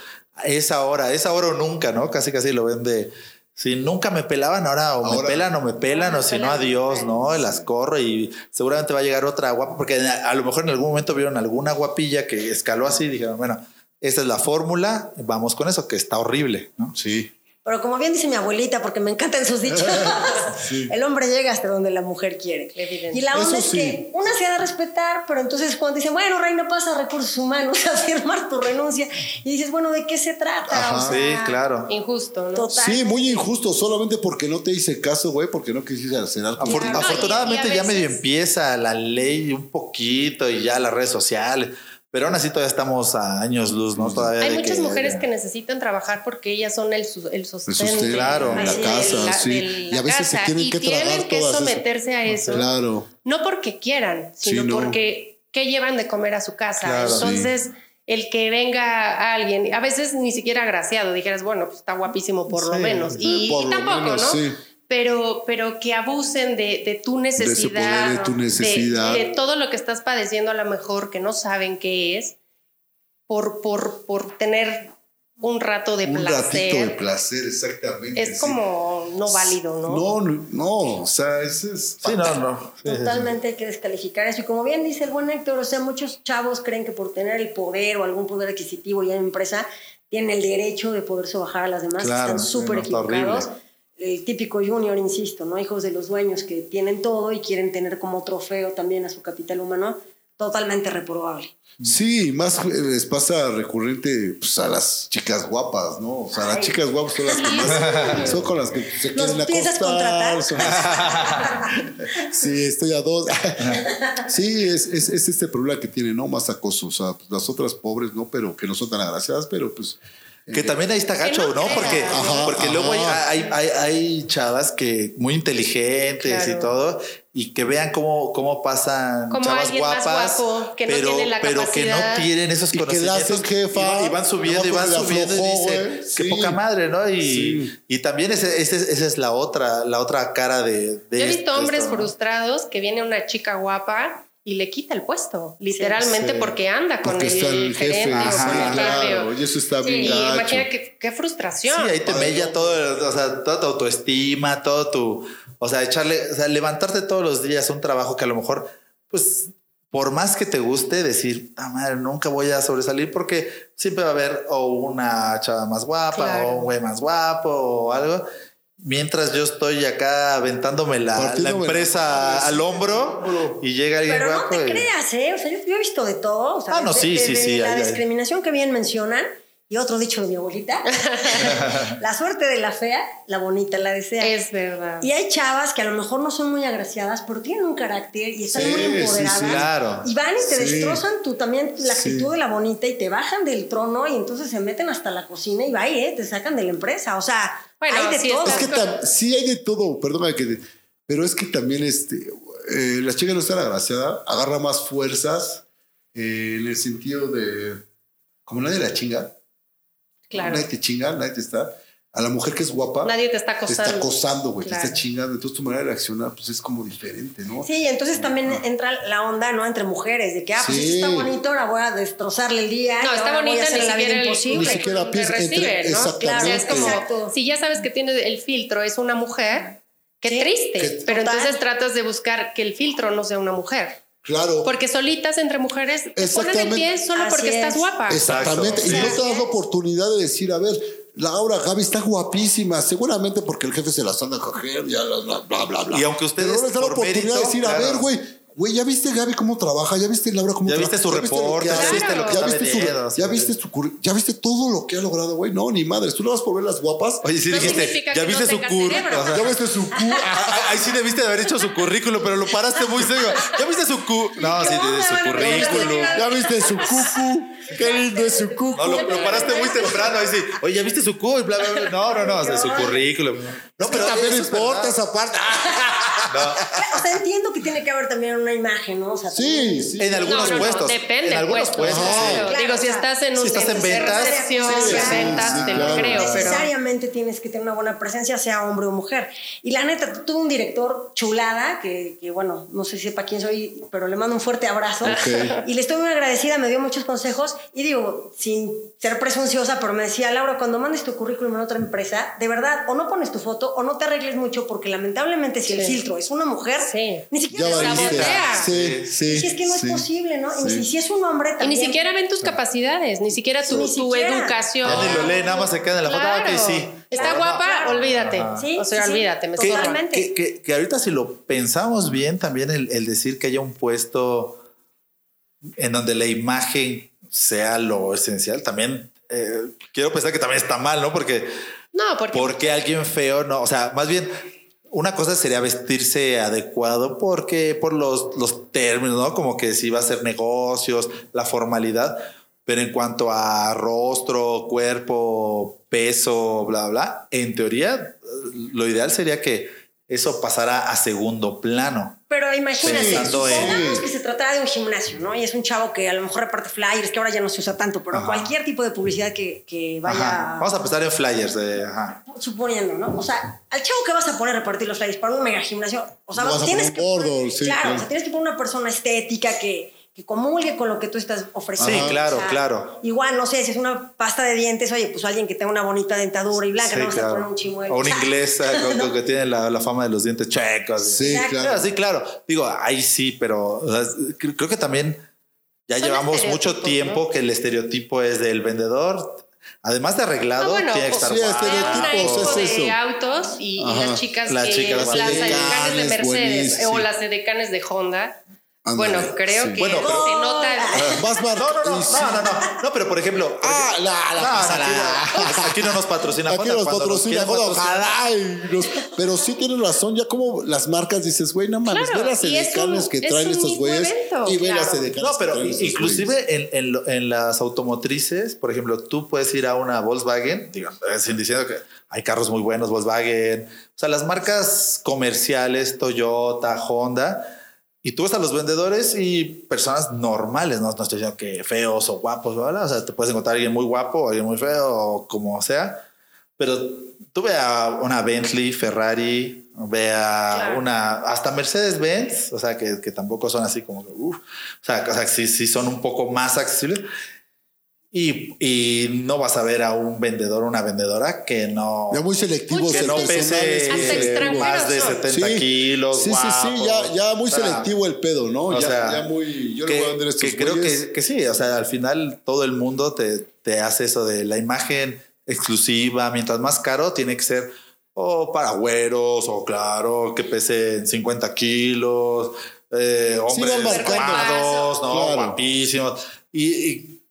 Speaker 6: es ahora, es ahora o nunca, ¿no? Casi casi lo ven de si nunca me pelaban, ahora o me
Speaker 4: Ahora-
Speaker 6: pelan o me pelan, o si no, adiós,
Speaker 9: me
Speaker 6: ¿no? Las corro y seguramente va a llegar otra guapa, porque a, a lo mejor en algún momento vieron alguna guapilla que escaló así y dijeron, bueno, esta es la fórmula, vamos con eso, que está horrible, ¿no?
Speaker 4: Sí.
Speaker 2: Pero como bien dice mi abuelita, porque me encantan sus dichos, (laughs) el hombre llega hasta donde la mujer quiere.
Speaker 9: Evidente.
Speaker 2: Y la onda
Speaker 4: Eso
Speaker 2: es
Speaker 4: sí.
Speaker 2: que una se ha de respetar, pero entonces cuando dicen, bueno, Reina, pasa recursos humanos (laughs) a firmar tu renuncia, y dices, bueno, ¿de qué se trata?
Speaker 4: Ajá.
Speaker 2: O sea,
Speaker 6: Sí, claro.
Speaker 9: Injusto, ¿no?
Speaker 2: Total.
Speaker 4: Sí, muy injusto, solamente porque no te hice caso, güey, porque no quisiste hacer algo.
Speaker 6: Afor-
Speaker 9: No, y-
Speaker 6: afortunadamente ya medio empieza la ley un poquito y ya las redes sociales, pero aún así todavía estamos a años luz, ¿no? Todavía
Speaker 9: Hay muchas
Speaker 6: que-
Speaker 9: mujeres que necesitan trabajar porque ellas son el, su- el sostén. de-
Speaker 6: claro,
Speaker 4: la
Speaker 9: de
Speaker 4: casa, sí.
Speaker 9: de
Speaker 4: Y
Speaker 9: la
Speaker 4: a veces se
Speaker 9: casa,
Speaker 4: tienen
Speaker 9: y
Speaker 4: que
Speaker 9: tienen que
Speaker 4: todas
Speaker 9: someterse a eso.
Speaker 4: Claro.
Speaker 9: No porque quieran, sino
Speaker 4: Sí, no.
Speaker 9: porque ¿qué llevan de comer a su casa?
Speaker 6: Claro.
Speaker 9: Entonces, el que venga alguien, a veces ni siquiera agraciado, dijeras, bueno, pues está guapísimo por lo menos. Y,
Speaker 4: por
Speaker 9: y
Speaker 4: lo
Speaker 9: tampoco,
Speaker 4: menos,
Speaker 9: ¿no? Pero, pero que abusen de, de tu necesidad.
Speaker 4: poder, de tu necesidad.
Speaker 9: de todo lo que estás padeciendo a lo mejor que no saben qué es, por, por, por tener un rato de
Speaker 4: Un
Speaker 9: placer.
Speaker 4: ratito de placer, exactamente.
Speaker 9: es
Speaker 4: sí.
Speaker 9: como no válido, ¿no?
Speaker 4: No, no, no, o sea, ese es.
Speaker 6: Sí, no, no.
Speaker 2: Totalmente hay que descalificar eso. Y como bien dice el buen Héctor, o sea, muchos chavos creen que por tener el poder o algún poder adquisitivo ya en empresa, tienen el derecho de poderse bajar a las demás.
Speaker 6: Claro,
Speaker 2: Están
Speaker 6: sí,
Speaker 2: súper equivocados. El típico junior, insisto, ¿no? Hijos de los dueños que tienen todo y quieren tener como trofeo también a su capital humano totalmente reprobable.
Speaker 4: Sí, más les pasa recurrente pues, a las chicas guapas, ¿no? O sea, las chicas guapas son las que más, (laughs) son con las que se
Speaker 2: ¿Los
Speaker 4: quieren acostar.
Speaker 2: contratar?
Speaker 4: son las- (laughs) sí, estoy a dos. sí, es, es, es este problema que tiene, ¿no? Más acoso. O sea, pues, las otras pobres, ¿no? Pero que no son tan agraciadas, pero pues.
Speaker 6: Que también ahí está gacho,
Speaker 9: no
Speaker 6: ¿no? Porque,
Speaker 4: Ajá,
Speaker 6: porque
Speaker 4: ajá.
Speaker 6: luego hay, hay, hay, hay chavas que muy inteligentes y
Speaker 9: Claro.
Speaker 6: todo, y que vean cómo, cómo pasan
Speaker 9: Como
Speaker 6: chavas
Speaker 9: más
Speaker 6: guapas,
Speaker 9: guapo, que no
Speaker 6: pero,
Speaker 9: tiene la
Speaker 6: pero que no tienen esos
Speaker 4: Y que la
Speaker 6: conocimientos.
Speaker 4: hacen jefa,
Speaker 6: y, van- y van subiendo y van subiendo
Speaker 4: aflojó,
Speaker 6: y dicen, qué
Speaker 4: Sí.
Speaker 6: poca madre, ¿no? Y,
Speaker 4: Sí.
Speaker 6: y también ese, ese- esa es la otra, la otra cara de, de
Speaker 9: Yo he
Speaker 6: esto,
Speaker 9: visto hombres
Speaker 6: esto, ¿no?
Speaker 9: frustrados que viene una chica guapa y le quita el puesto, literalmente
Speaker 4: Sí.
Speaker 9: porque anda con
Speaker 4: Porque
Speaker 9: el,
Speaker 4: está el jefe.
Speaker 9: gerente o
Speaker 6: Ajá,
Speaker 9: con el jefe.
Speaker 4: claro,
Speaker 9: o-
Speaker 4: y eso está
Speaker 9: Sí,
Speaker 4: bien
Speaker 9: y
Speaker 4: gacho.
Speaker 9: imagina qué, qué frustración.
Speaker 6: Sí, ahí te mella todo, o sea, toda tu autoestima, todo tu, o sea, echarle, o sea, levantarte todos los días un trabajo que a lo mejor, pues, por más que te guste, decir, ah, madre, nunca voy a sobresalir porque siempre va a haber o una chava más guapa
Speaker 9: Claro.
Speaker 6: o un güey más guapo o algo. Mientras yo estoy acá aventándome la, la empresa al hombro y llega alguien
Speaker 2: Pero no te
Speaker 6: y-
Speaker 2: creas, ¿eh? O sea, yo, yo he visto de todo. O sea,
Speaker 6: Ah, no, sí, sí, sí,
Speaker 2: La
Speaker 6: hay- hay.
Speaker 2: discriminación que bien mencionan, y otro dicho de mi abuelita, (laughs) la suerte de la fea, la bonita la desea.
Speaker 9: Es verdad.
Speaker 2: Y hay chavas que a lo mejor no son muy agraciadas, pero tienen un carácter y están
Speaker 4: Sí,
Speaker 2: muy empoderadas.
Speaker 4: sí.
Speaker 6: Claro.
Speaker 2: Y van y te
Speaker 4: Sí.
Speaker 2: destrozan tú también la
Speaker 4: Sí.
Speaker 2: actitud de la bonita y te bajan del trono y entonces se meten hasta la cocina y va y eh, te sacan de la empresa. O sea,
Speaker 9: Bueno,
Speaker 2: hay de
Speaker 9: sí,
Speaker 2: todo.
Speaker 4: Es que sí hay de todo, perdona que... Pero es que también este, eh, la chica no está agraciada, agarra más fuerzas eh, en el sentido de... Como nadie la chinga,
Speaker 9: claro.
Speaker 4: nadie te chinga, nadie te está... A la mujer que es guapa,
Speaker 9: Nadie te está
Speaker 4: te
Speaker 9: acosando.
Speaker 4: está acosando, güey,
Speaker 9: Claro.
Speaker 4: te está chingando. Entonces tu manera de reaccionar pues es como diferente, ¿no?
Speaker 2: Sí, entonces también entra la onda, ¿no? Entre mujeres, de que, ah, pues
Speaker 4: Sí.
Speaker 2: está bonito, ahora voy a destrozarle el día.
Speaker 9: No, está bonita, ni
Speaker 2: la vida
Speaker 9: siquiera el
Speaker 2: imposible.
Speaker 4: Ni siquiera
Speaker 9: te recibe, ¿no?
Speaker 4: exactamente.
Speaker 9: Claro, es como,
Speaker 2: Exacto.
Speaker 9: si ya sabes que tiene el filtro, es una mujer, qué
Speaker 2: Sí.
Speaker 9: triste.
Speaker 4: Que-
Speaker 9: Pero
Speaker 2: Total.
Speaker 9: entonces tratas de buscar que el filtro no sea una mujer.
Speaker 4: Claro.
Speaker 9: Porque solitas entre mujeres te ponen el pie solo
Speaker 2: Así
Speaker 9: porque estás
Speaker 2: es.
Speaker 9: guapa.
Speaker 4: Exactamente. Y no te das la oportunidad de decir, a ver, Laura, Gaby está guapísima, seguramente porque el jefe se las anda a coger, ya bla, bla, bla, bla.
Speaker 6: Y aunque ustedes,
Speaker 4: Pero no les da la
Speaker 6: por
Speaker 4: oportunidad
Speaker 6: mérito,
Speaker 4: de decir, a ver, güey, güey, ¿ya viste Gaby cómo trabaja? ¿Ya viste Laura cómo
Speaker 6: Ya
Speaker 4: trabaja?
Speaker 6: viste su reporte, ya
Speaker 9: viste lo que
Speaker 4: ¿Ya viste su- ya viste su ya viste todo lo que ha logrado, güey? No, ni madres. Tú lo vas por ver las guapas.
Speaker 6: Oye, sí
Speaker 9: No
Speaker 6: dijiste, ya viste
Speaker 9: no
Speaker 6: su currículum.
Speaker 9: cerebro.
Speaker 4: Ya viste su cu. (laughs)
Speaker 6: Ahí sí debiste de haber hecho su currículum, pero lo paraste muy serio. ¿Ya viste su cu? No, sí, de su currículum.
Speaker 4: Ya viste su cucu. Qué lindo es su cucu.
Speaker 6: No, lo, lo paraste muy temprano. Ahí sí. Oye, ¿ya viste su cu? Y bla, bla, bla. No, no, no, o sea, su currículum. No,
Speaker 4: pero también importa esa parte. (laughs)
Speaker 2: O sea, entiendo que tiene que haber también una imagen, ¿no? O sea,
Speaker 4: Sí, sí.
Speaker 6: En algunos
Speaker 9: no, no,
Speaker 6: puestos.
Speaker 9: depende
Speaker 6: En algunos
Speaker 9: puesto.
Speaker 6: puestos.
Speaker 9: Claro.
Speaker 6: sí.
Speaker 2: Claro,
Speaker 9: Digo, si
Speaker 2: o sea,
Speaker 9: estás en un
Speaker 6: si estás en ventas,
Speaker 2: sí,
Speaker 9: ventas,
Speaker 4: sí,
Speaker 9: te
Speaker 4: claro.
Speaker 9: lo creo, pero
Speaker 2: necesariamente tienes que tener una buena presencia, sea hombre o mujer. Y la neta, tuve un director chulada, que, que, bueno, no sé si sepa quién soy, pero le mando un fuerte abrazo. Y le estoy muy agradecida, me dio muchos consejos. Y digo, sin ser presunciosa, pero me decía, Laura, cuando mandes tu currículum en otra empresa, de verdad, o no pones tu foto o no te arregles mucho, porque lamentablemente si el filtro es una mujer,
Speaker 9: Sí.
Speaker 2: ni siquiera te
Speaker 9: sabotea.
Speaker 4: Sí, sí.
Speaker 2: Si es que no
Speaker 4: sí.
Speaker 2: es posible, ¿no? Y
Speaker 4: Sí.
Speaker 2: si, si es un hombre
Speaker 9: Y
Speaker 2: también.
Speaker 9: ni siquiera ven tus capacidades, ni siquiera tu,
Speaker 2: Ni
Speaker 9: tu
Speaker 2: siquiera.
Speaker 9: educación.
Speaker 6: Ya ni lo lee, nada más se queda en la foto. Ah,
Speaker 9: Claro.
Speaker 6: ok, sí.
Speaker 9: Está
Speaker 2: Claro,
Speaker 9: guapa,
Speaker 2: claro.
Speaker 9: olvídate.
Speaker 2: Sí,
Speaker 9: o sea,
Speaker 2: sí, sí.
Speaker 9: olvídate, me.
Speaker 2: Totalmente.
Speaker 6: Que, que- que ahorita si lo pensamos bien, también el, el decir que haya un puesto en donde la imagen sea lo esencial, también eh, quiero pensar que también está mal, ¿no? Porque
Speaker 9: No, porque
Speaker 6: ¿por qué alguien feo no? O sea, más bien una cosa sería vestirse adecuado porque por los, los términos, ¿no? Como que si va a hacer negocios, la formalidad. Pero en cuanto a rostro, cuerpo, peso, bla, bla, en teoría, eh, lo ideal sería que eso pasara a segundo plano.
Speaker 2: Pero imagínate, supongamos que se tratara de un gimnasio, ¿no? Y es un chavo que a lo mejor reparte flyers, que ahora ya no se usa tanto, pero
Speaker 6: Ajá.
Speaker 2: cualquier tipo de publicidad que, que vaya,
Speaker 6: Ajá. Vamos a empezar en flyers. de- ajá.
Speaker 2: suponiendo, ¿no? O sea, al chavo que vas a poner a repartir los flyers para un mega gimnasio, o sea,
Speaker 4: Lo vas a
Speaker 2: tienes
Speaker 4: poner
Speaker 2: que
Speaker 4: gordo,
Speaker 2: poner-
Speaker 4: sí,
Speaker 2: claro,
Speaker 4: claro.
Speaker 2: o sea, tienes que poner una persona estética que, que comulgue con lo que tú estás ofreciendo.
Speaker 6: Sí, claro, claro.
Speaker 2: Igual, no sé, si es una pasta de dientes, oye, pues alguien que tenga una bonita dentadura y blanca,
Speaker 6: Sí,
Speaker 2: no vas a
Speaker 6: claro.
Speaker 2: poner un chimuelo.
Speaker 6: O una
Speaker 2: O sea,
Speaker 6: inglesa (laughs) con- con que tiene la, la fama de los dientes checos.
Speaker 4: Sí,
Speaker 2: Exacto.
Speaker 4: claro.
Speaker 6: Sí, claro. Digo, ahí sí, pero o sea, cre- creo que también ya
Speaker 9: Son
Speaker 6: llevamos mucho tiempo
Speaker 9: ¿no?
Speaker 6: que el estereotipo es del vendedor. Además de arreglado,
Speaker 9: Ah, bueno,
Speaker 6: tiene que estar
Speaker 4: sí,
Speaker 6: guapo.
Speaker 4: estereotipos, es
Speaker 9: de
Speaker 4: eso.
Speaker 9: autos y, y las chicas,
Speaker 6: Las
Speaker 9: que-
Speaker 6: chicas,
Speaker 9: las
Speaker 6: las
Speaker 9: edecanes de Mercedes
Speaker 4: buenísimo.
Speaker 9: o las edecanes de Honda. Bueno, creo
Speaker 4: sí.
Speaker 9: que
Speaker 6: Bueno, pero-
Speaker 9: se nota.
Speaker 4: Vas, Marc,
Speaker 6: No, no, no,
Speaker 4: sí.
Speaker 6: no, no, no, no, pero por ejemplo,
Speaker 4: Ah,
Speaker 6: ejemplo-
Speaker 4: la, la,
Speaker 6: No, no, aquí, no, aquí no nos patrocina
Speaker 4: Aquí nos patrocina, pero sí tienes razón, ya como las marcas dices, güey, no mames,
Speaker 9: Claro,
Speaker 4: ve las
Speaker 9: y es
Speaker 4: edecanes
Speaker 9: un-
Speaker 4: que traen estos güeyes
Speaker 9: evento,
Speaker 4: y ve las
Speaker 9: claro.
Speaker 4: edecanes
Speaker 6: No,
Speaker 4: que
Speaker 6: pero inclusive en, en en las automotrices, por ejemplo, tú puedes ir a una Volkswagen, digo, sin diciendo que hay carros muy buenos, Volkswagen, o sea, las marcas comerciales, Toyota, Honda, y tú ves a los vendedores y personas normales, no, no estoy diciendo que feos o guapos, ¿verdad? o sea, te puedes encontrar a alguien muy guapo, alguien muy feo, o como sea, pero tú ve a una Bentley, Ferrari, ve a
Speaker 9: Claro.
Speaker 6: una, hasta Mercedes-Benz, o sea, que, que tampoco son así como, que, uf, o sea, o sea sí, sí son un poco más accesibles. Y, y no vas a ver a un vendedor o una vendedora que no,
Speaker 4: Ya muy selectivos
Speaker 6: que
Speaker 4: el
Speaker 6: no pese eh, más de
Speaker 9: extranjeros son.
Speaker 6: 70
Speaker 4: Sí.
Speaker 6: kilos.
Speaker 4: Sí, sí, sí, ya, ya muy
Speaker 6: O sea,
Speaker 4: selectivo el pedo, ¿no?
Speaker 6: o
Speaker 4: ya,
Speaker 6: sea,
Speaker 4: ya muy. Yo le
Speaker 6: que,
Speaker 4: voy a vender estos
Speaker 6: que creo que, que sí, o sea, al final todo el mundo te, te hace eso de la imagen exclusiva, mientras más caro tiene que ser o para güeros o claro, que pese 50 kilos, eh, hombres
Speaker 4: van marcando.
Speaker 6: armados, ¿no?
Speaker 4: Claro.
Speaker 6: guapísimos y, y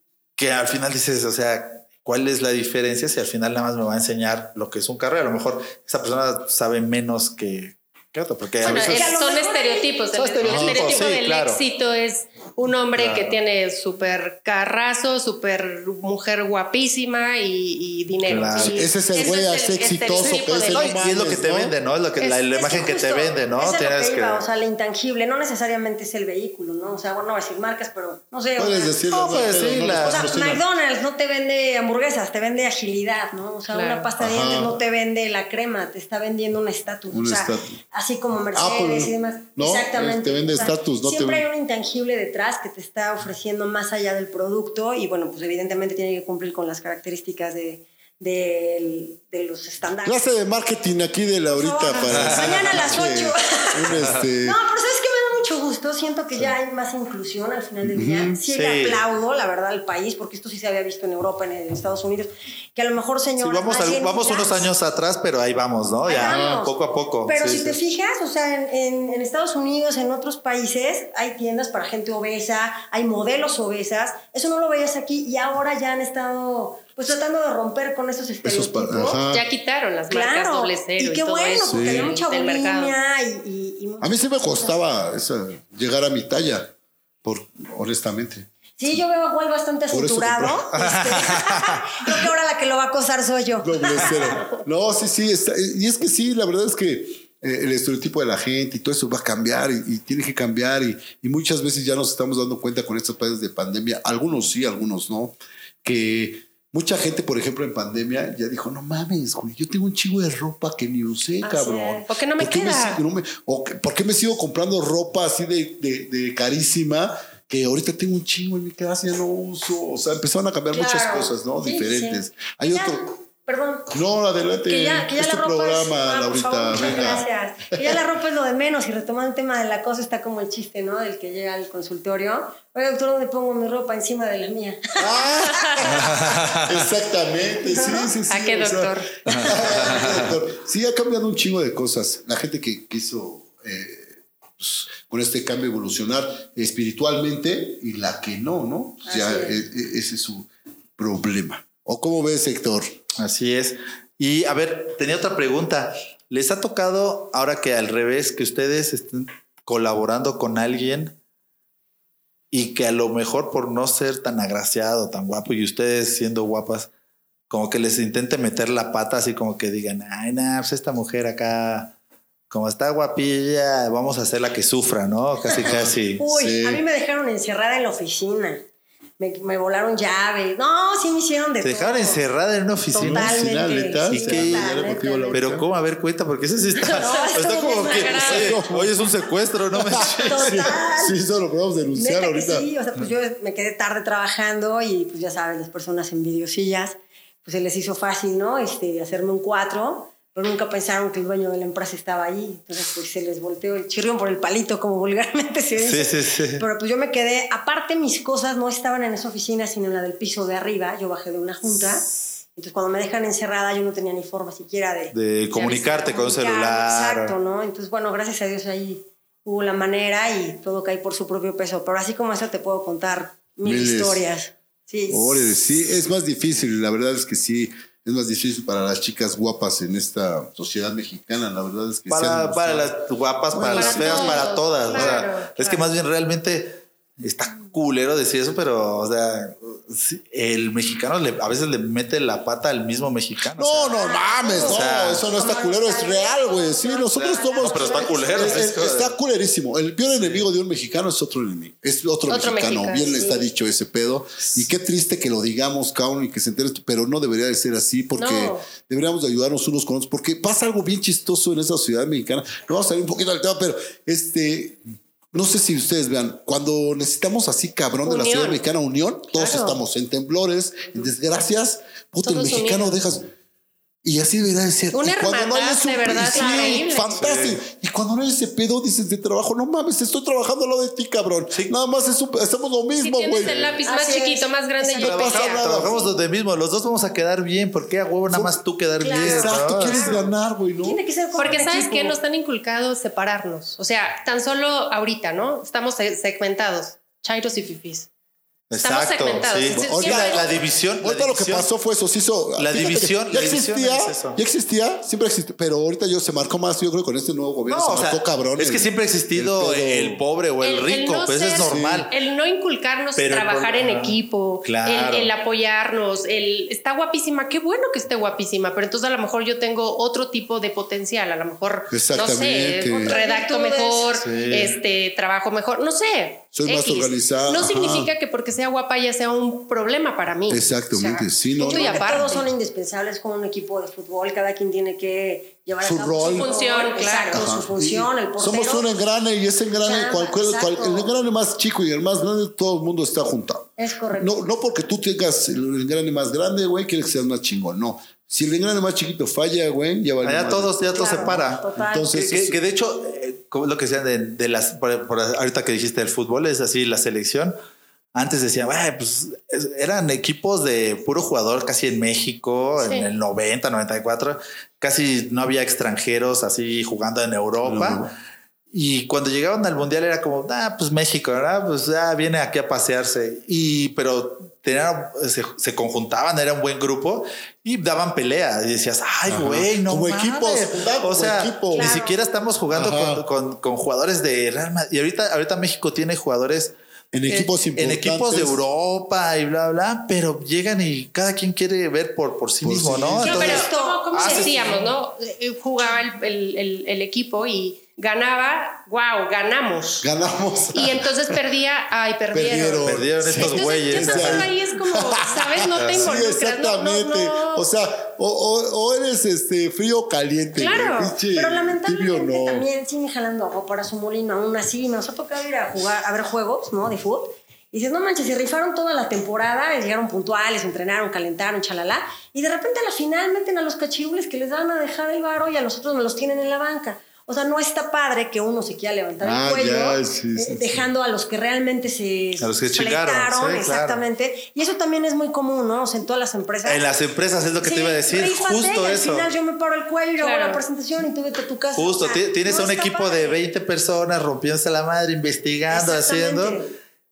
Speaker 6: que al final dices, o sea, ¿cuál es la diferencia si al final nada más me va a enseñar lo que es un carro? A lo mejor esa persona sabe menos que, que otro, porque
Speaker 9: Bueno,
Speaker 6: veces-
Speaker 2: a lo
Speaker 9: son estereotipos.
Speaker 6: Son
Speaker 9: el, estereotipo
Speaker 6: sí,
Speaker 9: del
Speaker 6: claro.
Speaker 9: éxito es un hombre
Speaker 6: Claro.
Speaker 9: que tiene súper carrazo, súper mujer guapísima y, y dinero.
Speaker 6: Claro.
Speaker 9: Sí.
Speaker 4: Ese es el güey así exitoso, ese
Speaker 9: del-
Speaker 6: No, y es lo que te
Speaker 4: ¿no?
Speaker 6: vende, ¿no? Es lo que, la,
Speaker 2: Es-
Speaker 6: la
Speaker 2: es
Speaker 6: imagen que te
Speaker 2: justo,
Speaker 6: vende, ¿no?
Speaker 2: es
Speaker 6: Tienes
Speaker 2: que
Speaker 6: que.
Speaker 2: iba, o sea, lo intangible, no necesariamente es el vehículo, ¿no? O sea, bueno, no voy a decir marcas, pero no sé. o
Speaker 4: Puedes
Speaker 2: sea,
Speaker 4: decirlo.
Speaker 6: No,
Speaker 4: no,
Speaker 6: pues
Speaker 4: pero
Speaker 6: sí,
Speaker 4: no
Speaker 6: la-
Speaker 4: los
Speaker 2: O sea. McDonald's no te vende hamburguesas, te vende agilidad, ¿no? O sea,
Speaker 9: Claro.
Speaker 2: una pasta de dientes no te vende la crema, te está vendiendo un estatus.
Speaker 4: Un
Speaker 2: o sea,
Speaker 4: estatus.
Speaker 2: así como Mercedes
Speaker 4: Apple,
Speaker 2: y demás.
Speaker 4: ¿no?
Speaker 2: Exactamente.
Speaker 4: Te vende estatus, no te
Speaker 2: Siempre hay un intangible detrás que te está ofreciendo más allá del producto y bueno, pues evidentemente tiene que cumplir con las características de, los estándares.
Speaker 4: Clase de marketing aquí de la ahorita
Speaker 2: No,
Speaker 4: para.
Speaker 2: mañana a las
Speaker 4: Sí,
Speaker 2: ocho.
Speaker 4: un, este, (laughs)
Speaker 2: No, pero sabes da mucho gusto. Siento que ya hay más inclusión al final del día. Sí,
Speaker 6: sí.
Speaker 2: le aplaudo, la verdad, al país, porque esto sí se había visto en Europa, en Estados Unidos. Que a lo mejor,
Speaker 6: Sí,
Speaker 2: señor.
Speaker 6: vamos, al- vamos unos años atrás, pero ahí vamos, ¿no?
Speaker 2: Ahí
Speaker 6: Ya
Speaker 2: vamos.
Speaker 6: poco a poco.
Speaker 2: Pero
Speaker 6: Sí,
Speaker 2: si te
Speaker 6: sí.
Speaker 2: fijas, o sea, en, en- en Estados Unidos, en otros países, hay tiendas para gente obesa, hay modelos obesas. Eso no lo veías aquí y ahora ya han estado pues tratando de romper con esos estereotipos.
Speaker 4: ajá.
Speaker 9: Ya quitaron las marcas
Speaker 2: Claro,
Speaker 9: doble cero
Speaker 2: y
Speaker 9: y,
Speaker 2: qué
Speaker 9: todo
Speaker 2: bueno,
Speaker 9: eso
Speaker 2: porque había
Speaker 9: del-
Speaker 2: mucha bulimia y, y, y
Speaker 4: A mí sí me costaba esa- llegar a mi talla, por, honestamente.
Speaker 2: Sí, yo veo a Wal bastante cinturado. Este, (laughs) creo que ahora la que lo va a acosar soy yo.
Speaker 4: Doble cero. No, sí, sí. está- y es que sí, la verdad es que eh, el estereotipo de la gente y todo eso va a cambiar y, y tiene que cambiar. Y, y muchas veces ya nos estamos dando cuenta con estos países de pandemia, algunos sí, algunos no, que mucha gente, por ejemplo, en pandemia ya dijo, no mames, güey, yo tengo un chingo de ropa que ni usé,
Speaker 2: Así
Speaker 4: cabrón.
Speaker 9: ¿Por qué no me
Speaker 4: ¿Por
Speaker 9: queda?
Speaker 4: sigo- no me- o que- ¿Por qué me sigo comprando ropa así de, de- de carísima? Que ahorita tengo un chingo en mi casa, ya no uso. O sea, empezaron a cambiar muchas cosas, ¿no?
Speaker 2: Sí,
Speaker 4: Diferentes.
Speaker 2: sí.
Speaker 4: Hay
Speaker 2: Ya,
Speaker 4: otro.
Speaker 2: Perdón.
Speaker 4: No, adelante.
Speaker 2: Que ya, que ya
Speaker 4: es
Speaker 2: la
Speaker 4: tu
Speaker 2: ropa es,
Speaker 4: programa,
Speaker 2: Ah, por
Speaker 4: Laurita.
Speaker 2: favor, muchas
Speaker 4: venga.
Speaker 2: gracias. Que ya la ropa es lo de menos y retomando el tema del acoso está como el chiste, ¿no? Del que llega al consultorio. Oye, doctor, ¿dónde pongo mi ropa encima de la mía?
Speaker 4: Ah, (laughs) exactamente, sí, sí, sí.
Speaker 9: ¿A qué
Speaker 4: o sea,
Speaker 9: doctor? (laughs)
Speaker 4: doctor. Sí, ha cambiado un chingo de cosas. La gente que quiso eh, pues, con este cambio evolucionar espiritualmente y la que no, ¿no? O sea,
Speaker 2: Así es.
Speaker 4: e- e- ese es su problema. ¿O cómo ves, Héctor?
Speaker 6: Así es. Y a ver, tenía otra pregunta. ¿Les ha tocado, ahora que al revés, que ustedes estén colaborando con alguien y que a lo mejor por no ser tan agraciado, tan guapo y ustedes siendo guapas, como que les intente meter la pata así como que digan, ay, nah, pues esta mujer acá, como está guapilla, vamos a hacerla que sufra, ¿no? Casi, casi.
Speaker 2: Uy,
Speaker 4: Sí.
Speaker 2: a mí me dejaron encerrada en la oficina. Me, me volaron llaves. No, sí me hicieron de
Speaker 6: Te dejaron
Speaker 2: todo.
Speaker 6: encerrada en una oficina.
Speaker 2: Totalmente.
Speaker 6: ¿Y
Speaker 2: sí,
Speaker 6: qué?
Speaker 2: total.
Speaker 6: Pero ¿cómo? A ver, cuenta, porque eso sí está, (laughs)
Speaker 2: No,
Speaker 6: está como que, oye, oye, es un secuestro, no me
Speaker 2: Total. (laughs)
Speaker 4: Sí, eso lo podemos denunciar ahorita.
Speaker 2: sí, o sea, pues yo me quedé tarde trabajando y pues ya sabes, las personas envidiosillas, pues se les hizo fácil, ¿no? Este, hacerme un cuatro, pero nunca pensaron que el dueño de la empresa estaba ahí. Entonces, pues se les volteó el chirrión por el palito, como vulgarmente se dice.
Speaker 6: Sí, sí, sí.
Speaker 2: Pero pues yo me quedé, aparte mis cosas no estaban en esa oficina, sino en la del piso de arriba, yo bajé de una junta. Entonces, cuando me dejan encerrada, yo no tenía ni forma siquiera de...
Speaker 6: De comunicarte con un celular.
Speaker 2: Exacto, ¿no? Entonces, bueno, gracias a Dios ahí hubo la manera y todo cae por su propio peso. Pero así como eso te puedo contar mil
Speaker 4: Miles.
Speaker 2: historias. Sí.
Speaker 4: Órale, sí, es más difícil, la verdad es que sí, es más difícil para las chicas guapas en esta sociedad mexicana, la verdad es que
Speaker 6: Para, para las guapas, para,
Speaker 9: Para
Speaker 6: las feas,
Speaker 9: todos,
Speaker 6: para todas. o sea,
Speaker 9: claro,
Speaker 6: Es que más bien realmente está culero decir eso, pero, o sea, sí, el mexicano le- a veces le mete la pata al mismo mexicano. o
Speaker 4: No,
Speaker 6: sea,
Speaker 4: no mames, no,
Speaker 6: sea,
Speaker 4: eso no está culero, es real, güey. Sí, nosotros somos.
Speaker 6: No, pero está culero,
Speaker 4: Eh,
Speaker 6: es
Speaker 4: eh, está culerísimo. El peor enemigo de un mexicano es otro enemigo. Es otro,
Speaker 9: Otro
Speaker 4: mexicano.
Speaker 9: mexicano,
Speaker 4: Bien le
Speaker 9: sí.
Speaker 4: está dicho ese pedo. Y qué triste que lo digamos, cabrón, y que se entere esto, pero no debería de ser así porque
Speaker 9: No.
Speaker 4: deberíamos de ayudarnos unos con otros. Porque pasa algo bien chistoso en esa ciudad mexicana. No vamos a salir un poquito del tema, pero este. No sé si ustedes vean, cuando necesitamos así cabrón de la ciudad mexicana unión, todos
Speaker 9: Claro.
Speaker 4: estamos en temblores, en desgracias, puta, el mexicano
Speaker 9: unidos.
Speaker 4: dejas. Y así debería de ser.
Speaker 9: Una
Speaker 4: y cuando no hay
Speaker 9: de verdad,
Speaker 4: sí, fantástico. Y cuando no hay ese pedo, dices de trabajo, no mames, estoy trabajando al lado de ti, cabrón. Nada más es un- hacemos lo
Speaker 9: Si
Speaker 4: mismo,
Speaker 9: tienes
Speaker 4: güey.
Speaker 9: el lápiz más
Speaker 2: Así es.
Speaker 9: chiquito, más grande,
Speaker 4: No pasa nada.
Speaker 6: Trabajamos de mismo, los dos vamos a quedar bien. ¿Por qué a huevo nada más tú quedar
Speaker 2: Claro.
Speaker 6: bien?
Speaker 4: Exacto,
Speaker 6: no?
Speaker 4: quieres ganar, güey, ¿no?
Speaker 2: Tiene que ser
Speaker 9: Porque sabes que nos están inculcados separarnos. O sea, tan solo ahorita, ¿no? Estamos se- segmentados. Chairos y fifis. Estamos
Speaker 6: Exacto,
Speaker 9: segmentados.
Speaker 6: sí. La, la división. la
Speaker 4: Ahorita lo que pasó fue eso, se hizo.
Speaker 6: La división-
Speaker 4: Ya
Speaker 6: la división
Speaker 4: existía,
Speaker 6: es
Speaker 4: ya existía, siempre existió, pero ahorita yo se marcó más, yo creo, con este nuevo gobierno
Speaker 6: No,
Speaker 4: se
Speaker 6: o sea,
Speaker 4: marcó cabrón.
Speaker 6: es que
Speaker 4: el-
Speaker 6: siempre ha existido
Speaker 4: el
Speaker 6: el, pobre o el, rico,
Speaker 9: no
Speaker 6: pues es normal.
Speaker 9: El no inculcarnos
Speaker 6: Pero el
Speaker 9: trabajar en equipo,
Speaker 6: Claro.
Speaker 9: el, el apoyarnos, el está guapísima, qué bueno que esté guapísima, pero entonces a lo mejor yo tengo otro tipo de potencial, a lo mejor, no sé,
Speaker 4: Exactamente.
Speaker 9: redacto mejor,
Speaker 6: Sí.
Speaker 9: este, trabajo mejor, no sé.
Speaker 4: Soy más organizada,
Speaker 9: No
Speaker 4: ajá.
Speaker 9: significa que porque sea guapa ya sea un problema para mí.
Speaker 4: Exactamente,
Speaker 9: O sea,
Speaker 4: sí, no, no.
Speaker 2: todos son indispensables como un equipo de fútbol. Cada quien tiene que llevar
Speaker 4: Su
Speaker 2: a cabo
Speaker 4: rol.
Speaker 2: su
Speaker 9: Función, claro.
Speaker 2: su función, el portero.
Speaker 4: Somos un engrane y ese engrane,
Speaker 2: Chamba,
Speaker 4: cualquier, cual- el engrane más chico y el más grande, todo el mundo está juntado.
Speaker 2: Es correcto.
Speaker 4: No, no porque tú tengas el engrane más grande, güey, quieres que seas más chingón. No. Si el engrane más chiquito falla, güey, ya va
Speaker 6: Allá todos, ya todo se para.
Speaker 2: total.
Speaker 4: Entonces,
Speaker 6: Que, que- que de hecho, eh, como lo que decían de, de las, por, por ahorita que dijiste el fútbol, es así la selección. Antes decían, "Güey, pues es- eran equipos de puro jugador casi en México,
Speaker 9: Sí.
Speaker 6: en el 90, 94. Casi no había extranjeros así jugando en Europa. Y cuando llegaban al mundial era como, ah, pues México, ¿verdad? Pues ya viene aquí a pasearse. Y, pero tenían, se, se conjuntaban, era un buen grupo y daban pelea. Y decías, ay, güey, no
Speaker 4: Como
Speaker 6: mames".
Speaker 4: equipos,
Speaker 6: O sea,
Speaker 4: equipo.
Speaker 6: ni
Speaker 2: Claro.
Speaker 6: siquiera estamos jugando con, con- con jugadores de Real Madrid. Y ahorita, ahorita México tiene jugadores
Speaker 4: En equipos
Speaker 6: en
Speaker 4: importantes.
Speaker 6: equipos de Europa y bla, bla, pero llegan y cada quien quiere ver por, por sí
Speaker 4: Por
Speaker 6: mismo,
Speaker 4: sí
Speaker 6: ¿no?
Speaker 9: No, pero
Speaker 6: Entonces,
Speaker 9: como, como
Speaker 6: haces-
Speaker 9: decíamos, ¿no? Eh, Jugaba el, el- el- el equipo y ganaba, wow, ganamos.
Speaker 4: Ganamos.
Speaker 9: Y entonces perdía, ay, perdieron.
Speaker 4: Perdieron.
Speaker 6: Perdieron estos
Speaker 9: Entonces,
Speaker 6: güeyes.
Speaker 4: Sí.
Speaker 9: ahí es como, ¿sabes? No te
Speaker 4: Sí,
Speaker 9: involucras.
Speaker 4: exactamente.
Speaker 9: No, no, no.
Speaker 4: O sea, o, o- o eres este frío o caliente.
Speaker 9: Claro,
Speaker 4: pinche
Speaker 2: Pero lamentablemente
Speaker 4: no.
Speaker 2: también siguen jalando agua para su molino. Aún así, nos ha tocado ir a jugar, a ver juegos, ¿no? De fútbol. Y dices, no manches, se rifaron toda la temporada, llegaron puntuales, entrenaron, calentaron, chalala. Y de repente a la final meten a los cachirules que les van a dejar el varo y a los otros me los tienen en la banca. O sea, no está padre que uno se quiera levantar
Speaker 4: Ah,
Speaker 2: el cuello,
Speaker 4: ya, sí, sí,
Speaker 2: eh,
Speaker 4: sí.
Speaker 2: dejando a los que realmente se
Speaker 6: A los que claro.
Speaker 2: exactamente. Y eso también es muy común, ¿no? O sea, en todas las empresas.
Speaker 6: En las empresas es lo que te iba a decir,
Speaker 2: rífate,
Speaker 6: justo
Speaker 2: y
Speaker 6: eso.
Speaker 2: Al final yo me paro el cuello y hago
Speaker 9: Claro.
Speaker 2: la presentación y tú vete a tu casa.
Speaker 6: Justo,
Speaker 2: O sea,
Speaker 6: ti- tienes
Speaker 2: no
Speaker 6: a un equipo
Speaker 2: padre.
Speaker 6: de 20 personas rompiéndose la madre, investigando, haciendo.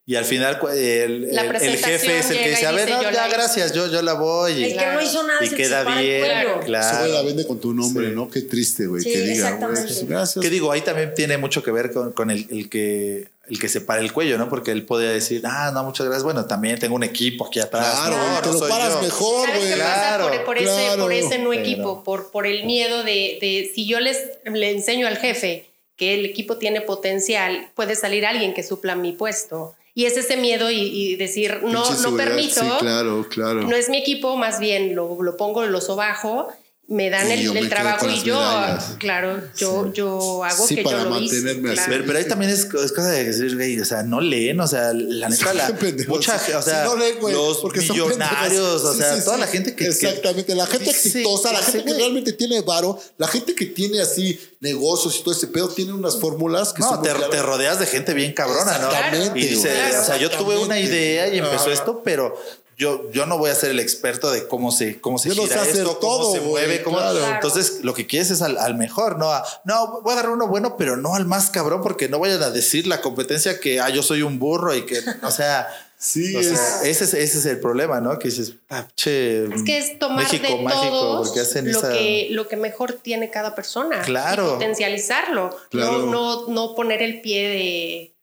Speaker 6: Y al final el, el- jefe es el que dice, a ver,
Speaker 9: dice,
Speaker 6: no,
Speaker 9: "Yo
Speaker 6: ya
Speaker 9: la hice".
Speaker 6: gracias, yo, yo la voy. Y,
Speaker 2: El que no hizo nada
Speaker 6: y queda
Speaker 2: se el
Speaker 6: bien, claro.
Speaker 4: güey la vende con tu nombre,
Speaker 6: Sí.
Speaker 4: ¿no? Qué triste, güey.
Speaker 2: Sí,
Speaker 4: que diga, güey, gracias.
Speaker 6: Que digo, ahí también tiene mucho que ver con, con el, el que el que se para el cuello, ¿no? Porque él podía decir, ah, no, muchas gracias. Bueno, también tengo un equipo aquí atrás.
Speaker 4: Claro,
Speaker 6: no,
Speaker 4: te
Speaker 6: no
Speaker 4: lo paras
Speaker 6: yo.
Speaker 4: mejor,
Speaker 9: ¿Sabes
Speaker 4: güey.
Speaker 6: Claro,
Speaker 9: por, por ese,
Speaker 4: claro.
Speaker 9: por ese no equipo? Por, por el miedo de, de si yo les le enseño al jefe que el equipo tiene potencial, puede salir alguien que supla mi puesto. Y es ese miedo y, y decir, no,
Speaker 4: Pinche
Speaker 9: no
Speaker 4: seguridad.
Speaker 9: permito,
Speaker 4: Sí, claro, claro.
Speaker 9: no es mi equipo, más bien lo, lo pongo, lo sobajo, me dan el, trabajo y yo,
Speaker 4: medallas.
Speaker 9: claro, yo, yo hago
Speaker 4: Sí,
Speaker 9: que
Speaker 4: para
Speaker 9: yo lo hice.
Speaker 4: mantenerme así.
Speaker 9: claro.
Speaker 6: Pero, pero ahí también es, es cosa de decir, güey, o sea, no leen, o sea, la neta, la, (laughs) mucha, o sea,
Speaker 4: Sí, no leen, güey,
Speaker 6: los
Speaker 4: porque
Speaker 6: millonarios, o sea,
Speaker 4: sí,
Speaker 6: toda
Speaker 4: sí.
Speaker 6: la gente que... que-
Speaker 4: Exactamente, la gente exitosa, la gente que
Speaker 6: güey.
Speaker 4: realmente tiene varo, la gente que tiene así negocios y todo ese pedo, tiene unas fórmulas que
Speaker 6: No,
Speaker 4: son
Speaker 6: te, rodeas de gente bien cabrona, ¿no?
Speaker 4: Exactamente,
Speaker 6: Y dice, o sea, yo tuve una idea y empezó esto, pero yo, yo no voy a ser el experto de cómo se, cómo se
Speaker 4: Yo
Speaker 6: gira
Speaker 4: hacer
Speaker 6: esto, cómo
Speaker 4: todo,
Speaker 6: se
Speaker 4: güey,
Speaker 6: mueve, cómo-
Speaker 4: claro.
Speaker 6: Entonces, lo que quieres es al, al mejor, ¿no? A- no, voy a agarrar uno bueno, pero no al más cabrón, porque no vayan a decir la competencia que ah, yo soy un burro y que, o sea, (laughs)
Speaker 4: Sí, es-
Speaker 6: ese, es, ese es el problema, ¿no? Que dices, ah, che,
Speaker 9: Es que es tomar
Speaker 6: México
Speaker 9: de
Speaker 6: mágico,
Speaker 9: todos
Speaker 6: porque hacen
Speaker 9: lo,
Speaker 6: esa-
Speaker 9: que, lo que mejor tiene cada persona.
Speaker 6: Claro.
Speaker 9: Y potencializarlo.
Speaker 4: Claro.
Speaker 9: No, no, no poner el pie de.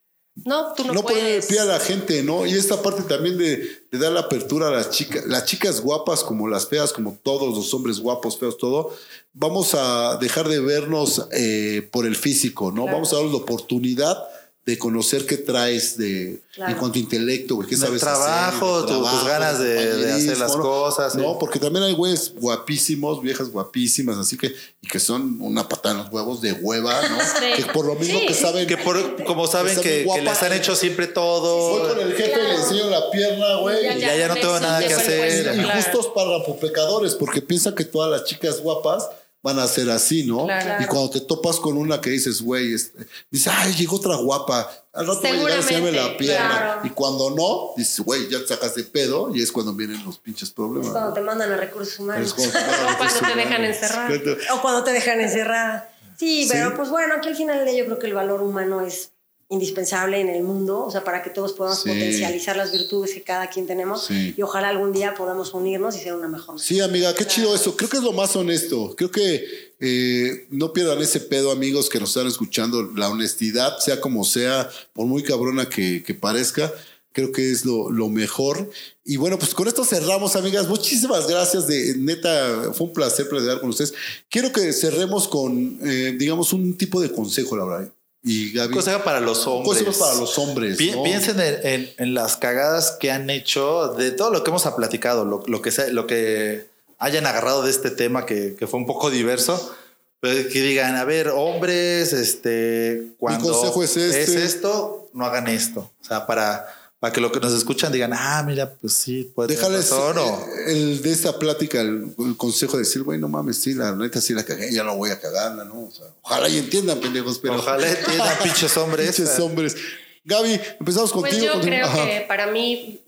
Speaker 9: No, tú no,
Speaker 4: no
Speaker 9: puedes.
Speaker 4: a la gente, ¿no? Y esta parte también de, de dar la apertura a las chicas, las chicas guapas como las feas, como todos los hombres guapos, feos, todo, vamos a dejar de vernos eh, por el físico, ¿no?
Speaker 9: Claro.
Speaker 4: Vamos a darles la oportunidad de conocer qué traes de
Speaker 2: Claro.
Speaker 4: en cuanto a intelecto, güey, qué sabes
Speaker 6: trabajo,
Speaker 4: hacer,
Speaker 6: tu- tus ganas de- hacer las
Speaker 4: ¿no?
Speaker 6: cosas,
Speaker 4: No,
Speaker 6: sí.
Speaker 4: porque también hay güeyes guapísimos, viejas guapísimas, así que y que son una patada en los huevos de hueva, ¿no? (laughs)
Speaker 9: Sí.
Speaker 4: Que por lo mismo
Speaker 9: Sí,
Speaker 4: que saben
Speaker 6: que por, como saben que, que les han hecho siempre
Speaker 4: Voy
Speaker 6: todo.
Speaker 4: con el jefe,
Speaker 9: Claro.
Speaker 4: le enseño la pierna, güey.
Speaker 9: Ya,
Speaker 4: y-
Speaker 6: ya, ya no tengo nada que hacer.
Speaker 4: y
Speaker 9: claro.
Speaker 4: justos para pecadores, porque piensan que todas las chicas guapas van a ser así, ¿no?
Speaker 9: Claro.
Speaker 4: Y cuando te topas con una que dices, güey, este, dices, ay, llegó otra guapa, al rato voy a llegar a enseñarme la pierna.
Speaker 9: claro.
Speaker 4: Y cuando no, dices, güey, ya te sacas de pedo y es cuando vienen los pinches
Speaker 2: Es
Speaker 4: problemas.
Speaker 2: cuando
Speaker 4: ¿no?
Speaker 2: te mandan a recursos
Speaker 4: Es (laughs)
Speaker 2: humanos.
Speaker 4: cuando te
Speaker 9: O cuando te dejan encerrar.
Speaker 2: O cuando te dejan encerrada. Sí,
Speaker 4: Sí.
Speaker 2: pero pues bueno, aquí al final día yo creo que el valor humano es indispensable en el mundo, o sea, para que todos podamos
Speaker 4: Sí.
Speaker 2: potencializar las virtudes que cada quien tenemos
Speaker 4: Sí.
Speaker 2: y ojalá algún día podamos unirnos y ser una mejor.
Speaker 4: Sí, amiga, qué chido eso. Creo que es lo más honesto. Creo que eh, no pierdan ese pedo, amigos, que nos están escuchando. La honestidad, sea como sea, por muy cabrona que, que parezca, creo que es lo, lo mejor. Y bueno, pues con esto cerramos, amigas. Muchísimas gracias. De neta, fue un placer platicar con ustedes. Quiero que cerremos con, eh, digamos, un tipo de consejo, Laura. Y Gaby.
Speaker 6: Consejo para los hombres.
Speaker 4: Consejo para los hombres.
Speaker 6: Pi-
Speaker 4: ¿no?
Speaker 6: Piensen en, en- en las cagadas que han hecho de todo lo que hemos platicado, lo, lo que, sea- lo que hayan agarrado de este tema que, que fue un poco diverso. Pero que digan, a ver, hombres, este, cuando
Speaker 4: consejo es este.
Speaker 6: esto, no hagan esto. O sea, para, para que lo que nos escuchan digan, ah, mira, pues sí, puede tener
Speaker 4: Déjales
Speaker 6: razón, o-
Speaker 4: eh, el de esta plática, el, el consejo de decir, güey, no mames, sí, la neta sí la cagué, ya no voy a cagarla, ¿no? O sea, ojalá y entiendan, pendejos, pero.
Speaker 6: Ojalá entiendan, (laughs) pinches hombres.
Speaker 4: Pinches hombres. Gaby, empezamos
Speaker 9: Pues
Speaker 4: contigo.
Speaker 9: yo
Speaker 4: contigo.
Speaker 9: creo
Speaker 4: Ajá.
Speaker 9: que para mí,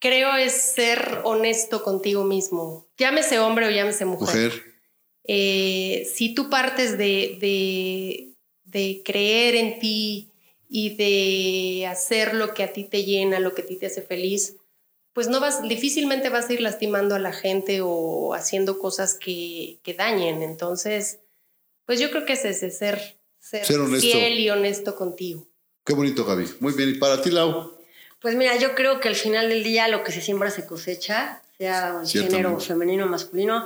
Speaker 9: creo es ser honesto contigo mismo. Llámese hombre o llámese mujer.
Speaker 4: Mujer.
Speaker 9: Eh, si tú partes de, de, de creer en ti y de hacer lo que a ti te llena, lo que a ti te hace feliz, pues no vas, difícilmente vas a ir lastimando a la gente o haciendo cosas que, que dañen. Entonces, pues yo creo que es ese, ser, ser,
Speaker 4: Ser honesto.
Speaker 9: fiel y honesto contigo.
Speaker 4: Qué bonito, Gaby. Muy bien. ¿Y para ti, Lau?
Speaker 2: Pues mira, yo creo que al final del día lo que se siembra se cosecha, sea
Speaker 4: Ciertamente.
Speaker 2: género femenino o masculino,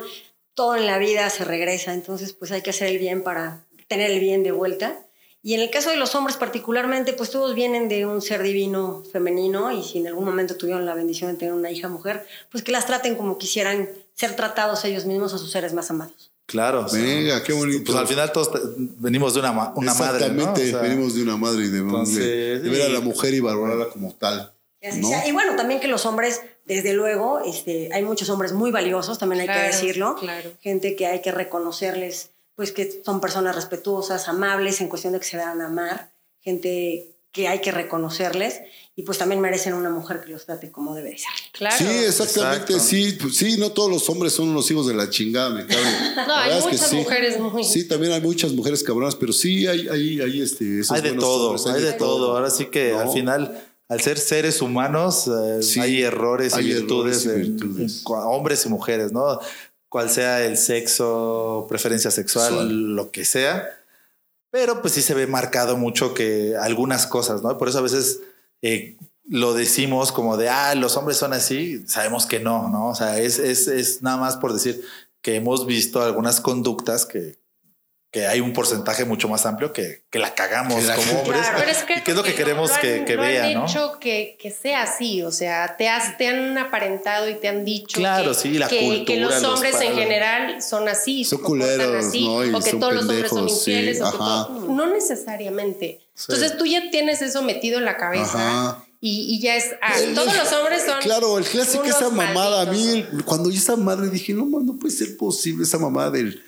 Speaker 2: todo en la vida se regresa, entonces pues hay que hacer el bien para tener el bien de vuelta. Y en el caso de los hombres particularmente, pues todos vienen de un ser divino femenino y si en algún momento tuvieron la bendición de tener una hija mujer, pues que las traten como quisieran ser tratados ellos mismos a sus seres más amados.
Speaker 6: Claro.
Speaker 4: Venga, qué bonito.
Speaker 6: Pues al final todos venimos de una, ma- una madre. ¿no?
Speaker 4: Exactamente.
Speaker 6: O sea,
Speaker 4: Venimos de una madre y debemos
Speaker 6: entonces,
Speaker 4: de ver a la mujer y valorarla como tal.
Speaker 2: Y así
Speaker 4: ¿no?
Speaker 2: Y bueno, también que los hombres, desde luego, este, hay muchos hombres muy valiosos, también hay
Speaker 9: Claro,
Speaker 2: que decirlo.
Speaker 9: claro.
Speaker 2: Gente que hay que reconocerles, pues que son personas respetuosas, amables, en cuestión de que se dan a amar. Gente que hay que reconocerles y pues también merecen una mujer que los trate como debe de ser.
Speaker 9: Claro.
Speaker 4: Sí, exactamente.
Speaker 6: Exacto.
Speaker 4: Sí, pues, sí, no todos los hombres son unos hijos de la chingada, me cabe. (laughs) La
Speaker 9: No, hay
Speaker 4: verdad es que
Speaker 9: muchas
Speaker 4: sí.
Speaker 9: mujeres muy...
Speaker 4: Sí, también hay muchas mujeres cabronas, pero sí hay, hay, hay este. esos
Speaker 6: hay de todo,
Speaker 4: hombres,
Speaker 6: hay de todo. Ahora sí que
Speaker 4: No.
Speaker 6: al final, al ser seres humanos, eh,
Speaker 4: Sí,
Speaker 6: hay errores
Speaker 4: hay
Speaker 6: y virtudes,
Speaker 4: errores y
Speaker 6: en-
Speaker 4: virtudes.
Speaker 6: en cua- hombres y mujeres, ¿no? Cual sea el sexo, preferencia sexual, lo que sea. Pero pues sí se ve marcado mucho que algunas cosas, ¿no? Por eso a veces eh, lo decimos como de, ah, los hombres son así, sabemos que no, ¿no? O sea, es, es, es nada más por decir que hemos visto algunas conductas que, que hay un porcentaje mucho más amplio que, que la cagamos
Speaker 4: Que la-
Speaker 6: como hombres.
Speaker 9: Claro, es que
Speaker 6: y que es lo que queremos
Speaker 9: lo
Speaker 6: que,
Speaker 9: han-
Speaker 6: que
Speaker 9: lo
Speaker 6: vea,
Speaker 9: han
Speaker 6: ¿no?
Speaker 9: hecho que, que sea así, o sea, te, has, te han aparentado y te han dicho
Speaker 6: Claro,
Speaker 9: que,
Speaker 6: sí, la
Speaker 9: que,
Speaker 6: cultura,
Speaker 9: que los
Speaker 6: los
Speaker 9: hombres en
Speaker 6: padres.
Speaker 9: general son así,
Speaker 4: Son culeros,
Speaker 9: así,
Speaker 4: ¿no? Y
Speaker 9: o que
Speaker 4: son
Speaker 9: todos los hombres son
Speaker 4: pendejos, sí,
Speaker 9: infieles, o que todo- no necesariamente. Entonces tú ya tienes eso metido en la cabeza
Speaker 4: Ajá.
Speaker 9: y, y ya es, ah,
Speaker 4: El-
Speaker 9: todos los hombres son
Speaker 4: Claro, el clásico, esa mamada. A mí,
Speaker 9: malditos.
Speaker 4: el- cuando yo esa madre dije, no, man, no puede ser posible esa mamada del.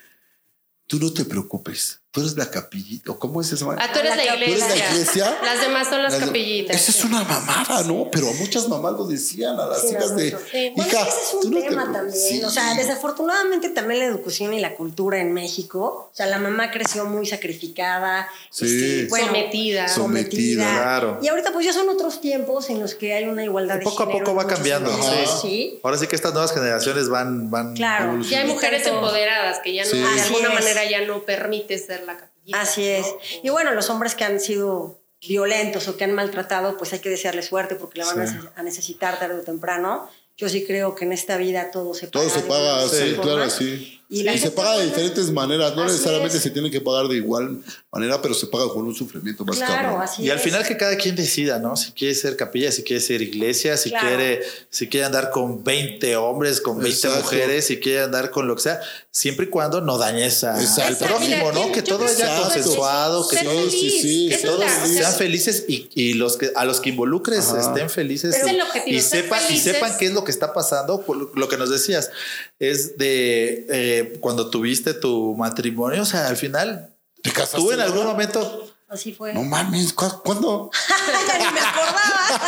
Speaker 4: Tú no te preocupes. Tú eres la capillita, ¿o ¿cómo es eso?
Speaker 9: Ah, tú eres la
Speaker 2: ¿Tú
Speaker 9: iglesia.
Speaker 4: eres la iglesia?
Speaker 9: Las demás son las
Speaker 4: Las-
Speaker 9: capillitas.
Speaker 4: Esa es una mamada, ¿no? Pero a muchas mamás lo decían, a las
Speaker 2: Sí,
Speaker 4: hijas de.
Speaker 9: Sí.
Speaker 2: Bueno,
Speaker 4: Hija,
Speaker 2: ese es
Speaker 4: tú
Speaker 2: un
Speaker 4: no te-
Speaker 2: tema también.
Speaker 4: Sí.
Speaker 2: O sea, desafortunadamente también la educación y la cultura en México. O sea, la mamá creció muy sacrificada.
Speaker 4: Sí.
Speaker 2: este, bueno,
Speaker 9: Sometida.
Speaker 4: Sometida,
Speaker 6: claro.
Speaker 2: Y ahorita pues ya son otros tiempos en los que hay una igualdad de
Speaker 6: Poco a poco va cambiando. Sí.
Speaker 2: Sí.
Speaker 6: Ahora sí que estas nuevas generaciones van, van
Speaker 2: Claro.
Speaker 9: Ya hay mujeres empoderadas que ya no,
Speaker 4: Sí.
Speaker 9: de alguna manera ya no permite ser la capillita.
Speaker 2: Así es.
Speaker 9: ¿no?
Speaker 2: Y bueno, los hombres que han sido violentos o que han maltratado, pues hay que desearles suerte porque la van a
Speaker 6: Sí.
Speaker 2: neces- a necesitar tarde o temprano. Yo sí creo que en esta vida todo se paga.
Speaker 4: Todo se paga, sí,
Speaker 2: forma.
Speaker 4: claro, sí.
Speaker 2: Y
Speaker 4: se paga de diferentes maneras, no
Speaker 2: Así
Speaker 4: necesariamente
Speaker 2: es.
Speaker 4: se tiene que pagar de igual manera, pero se paga con un sufrimiento más
Speaker 2: Claro,
Speaker 4: cabrón.
Speaker 2: así
Speaker 6: Y al
Speaker 2: es.
Speaker 6: final que cada quien decida, ¿no? Si quiere ser capilla, si quiere ser iglesia, si
Speaker 2: Claro.
Speaker 6: quiere, si quiere andar con 20 hombres, con 20
Speaker 4: Exacto.
Speaker 6: mujeres, si quiere andar con lo que sea, siempre y cuando no dañes a- al prójimo, ¿no? Que todo haya consensuado, que
Speaker 4: todos- sí, sí,
Speaker 6: que todos
Speaker 9: la- o sea,
Speaker 6: sean felices y, y los que a los que involucres
Speaker 4: Ajá.
Speaker 6: estén felices
Speaker 9: Pero
Speaker 6: y,
Speaker 9: es el objetivo,
Speaker 6: y sepan, y sepan qué es lo que está pasando. Por Lo lo que nos decías es de eh, cuando tuviste tu matrimonio, o sea, al final
Speaker 4: ¿Te casaste
Speaker 6: tú en algún momento
Speaker 2: Así fue.
Speaker 4: No mames, ¿cu- ¿cuándo? (laughs)
Speaker 2: ya ni me acordaba.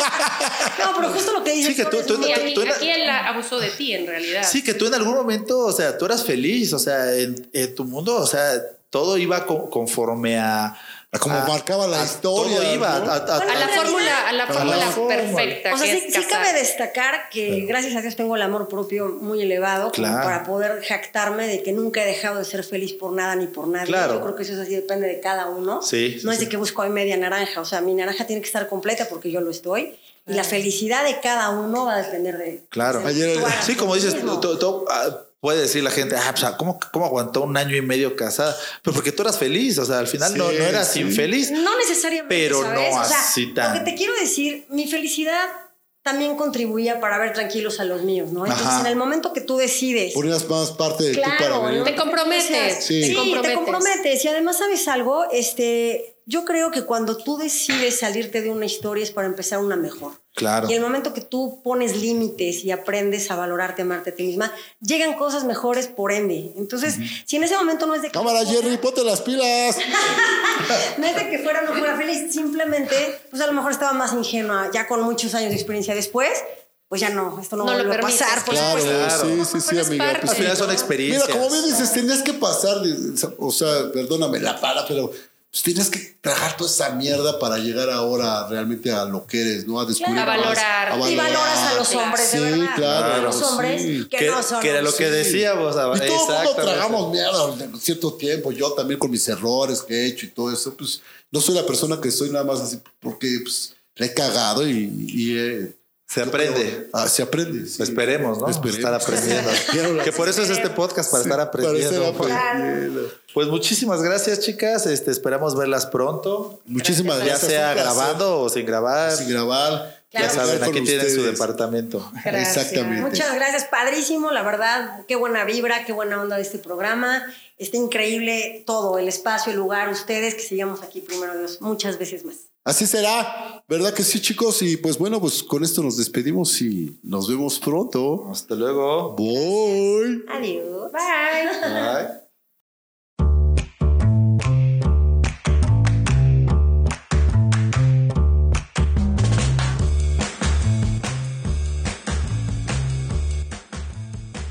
Speaker 2: no, pero justo lo que dices
Speaker 6: Sí, que tú- tú- tú-
Speaker 9: aquí,
Speaker 6: tú era-
Speaker 9: aquí él abusó de ti, en realidad.
Speaker 6: Sí, que tú en algún momento, o sea, tú eras feliz, o sea, en, en tu mundo, o sea, todo iba co- conforme a...
Speaker 4: A como marcaba la historia,
Speaker 6: Todo iba.
Speaker 4: ¿no?
Speaker 6: a- a- a-
Speaker 9: A la fórmula, a la
Speaker 6: la
Speaker 9: fórmula perfecta.
Speaker 2: O sea,
Speaker 9: que
Speaker 2: sí,
Speaker 9: es
Speaker 2: sí
Speaker 9: casar.
Speaker 2: cabe destacar que gracias a Dios tengo el amor propio muy elevado como
Speaker 6: Claro.
Speaker 2: para poder jactarme de que nunca he dejado de ser feliz por nada ni por nadie.
Speaker 6: Claro.
Speaker 2: Yo creo que eso es así, depende de cada uno.
Speaker 6: Sí, sí,
Speaker 2: no es
Speaker 6: sí.
Speaker 2: de que busco hoy media naranja, o sea, mi naranja tiene que estar completa porque yo lo estoy. Y la felicidad de cada uno va a depender de...
Speaker 6: Claro.
Speaker 2: de-
Speaker 4: Ayer-
Speaker 2: hagas
Speaker 6: Sí, como dices, tú- ah, puede decir la gente, ah, pues, ¿cómo, ¿cómo aguantó un año y medio casada? Pero porque tú eras feliz, o sea, al final no,
Speaker 4: Sí,
Speaker 6: no eras
Speaker 4: sí.
Speaker 6: infeliz.
Speaker 2: No necesariamente,
Speaker 6: Pero
Speaker 2: ¿sabes?
Speaker 6: no
Speaker 2: o sea,
Speaker 6: así tan-
Speaker 2: Lo que te quiero decir, mi felicidad también contribuía para ver tranquilos a los míos, ¿no? Entonces,
Speaker 6: Ajá.
Speaker 2: en el momento que tú decides...
Speaker 4: Ponías más parte de para
Speaker 2: Claro,
Speaker 4: venir.
Speaker 9: Te comprometes.
Speaker 4: Sí.
Speaker 2: Sí,
Speaker 9: Te comprometes.
Speaker 2: te comprometes. Y además, ¿sabes algo? Este, yo creo que cuando tú decides salirte de una historia es para empezar una mejor.
Speaker 6: Claro.
Speaker 2: Y el momento que tú pones límites y aprendes a valorarte, amarte a ti misma, llegan cosas mejores por ende. Entonces, si en ese momento no es de que...
Speaker 4: Cámara, Jerry, ponte las pilas. (laughs)
Speaker 2: No es de que fuera o no fuera feliz, simplemente, pues a lo mejor estaba más ingenua, ya con muchos años de experiencia después, pues ya no, esto no,
Speaker 9: No lo
Speaker 2: vuelve a pasar, por
Speaker 4: Claro,
Speaker 2: supuesto.
Speaker 4: sí, sí, sí, amiga. pues
Speaker 6: Al final son
Speaker 4: Mira,
Speaker 6: experiencias.
Speaker 4: como bien dices, tenías que pasar, o sea, perdóname la pala, pero pues, tenías que tragar toda esa mierda para llegar ahora realmente a lo que eres, ¿no? A descubrir
Speaker 9: A
Speaker 4: más,
Speaker 9: valorar.
Speaker 2: Y valoras a los hombres, de
Speaker 4: Sí,
Speaker 2: verdad.
Speaker 4: claro,
Speaker 2: los hombres
Speaker 4: sí.
Speaker 2: que,
Speaker 6: que,
Speaker 2: no son
Speaker 6: que era lo que
Speaker 2: sí.
Speaker 6: decíamos.
Speaker 4: Y todo el mundo
Speaker 6: exactamente.
Speaker 4: tragamos mierda de cierto tiempo. Yo también con mis errores que he hecho y todo eso, pues no soy la persona que soy nada más así porque pues, la he cagado y, y he-
Speaker 6: Se aprende.
Speaker 4: Ah, se aprende. sí.
Speaker 6: Esperemos, ¿no?
Speaker 4: Esperemos.
Speaker 6: Estar aprendiendo. (laughs) Que por eso es este podcast, para
Speaker 4: Sí,
Speaker 6: estar aprendiendo.
Speaker 4: para estar aprendiendo.
Speaker 6: Pues muchísimas gracias, chicas. Este, esperamos verlas pronto.
Speaker 4: Muchísimas
Speaker 6: Ya
Speaker 4: gracias.
Speaker 6: sea
Speaker 4: un placer.
Speaker 6: grabando o sin grabar.
Speaker 4: Sin grabar.
Speaker 6: ya saben, aquí tienen su departamento.
Speaker 2: Gracias.
Speaker 4: Exactamente.
Speaker 2: Muchas gracias, padrísimo, la verdad, qué buena vibra, qué buena onda de este programa. Está increíble todo, el espacio, el lugar, ustedes, que sigamos aquí, primero Dios, muchas veces más.
Speaker 4: Así será, ¿verdad que sí, chicos? Y pues bueno, pues con esto nos despedimos y nos vemos pronto.
Speaker 6: Hasta luego.
Speaker 4: Bye.
Speaker 2: Adiós. Bye.
Speaker 6: Bye.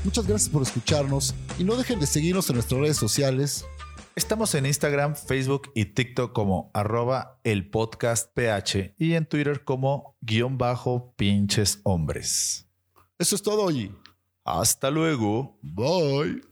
Speaker 4: Muchas gracias por escucharnos y no dejen de seguirnos en nuestras redes sociales.
Speaker 6: Estamos en Instagram, Facebook y TikTok como arroba el podcast PH y en Twitter como guion bajo pinches hombres.
Speaker 4: Eso es todo y
Speaker 6: Hasta luego.
Speaker 4: bye.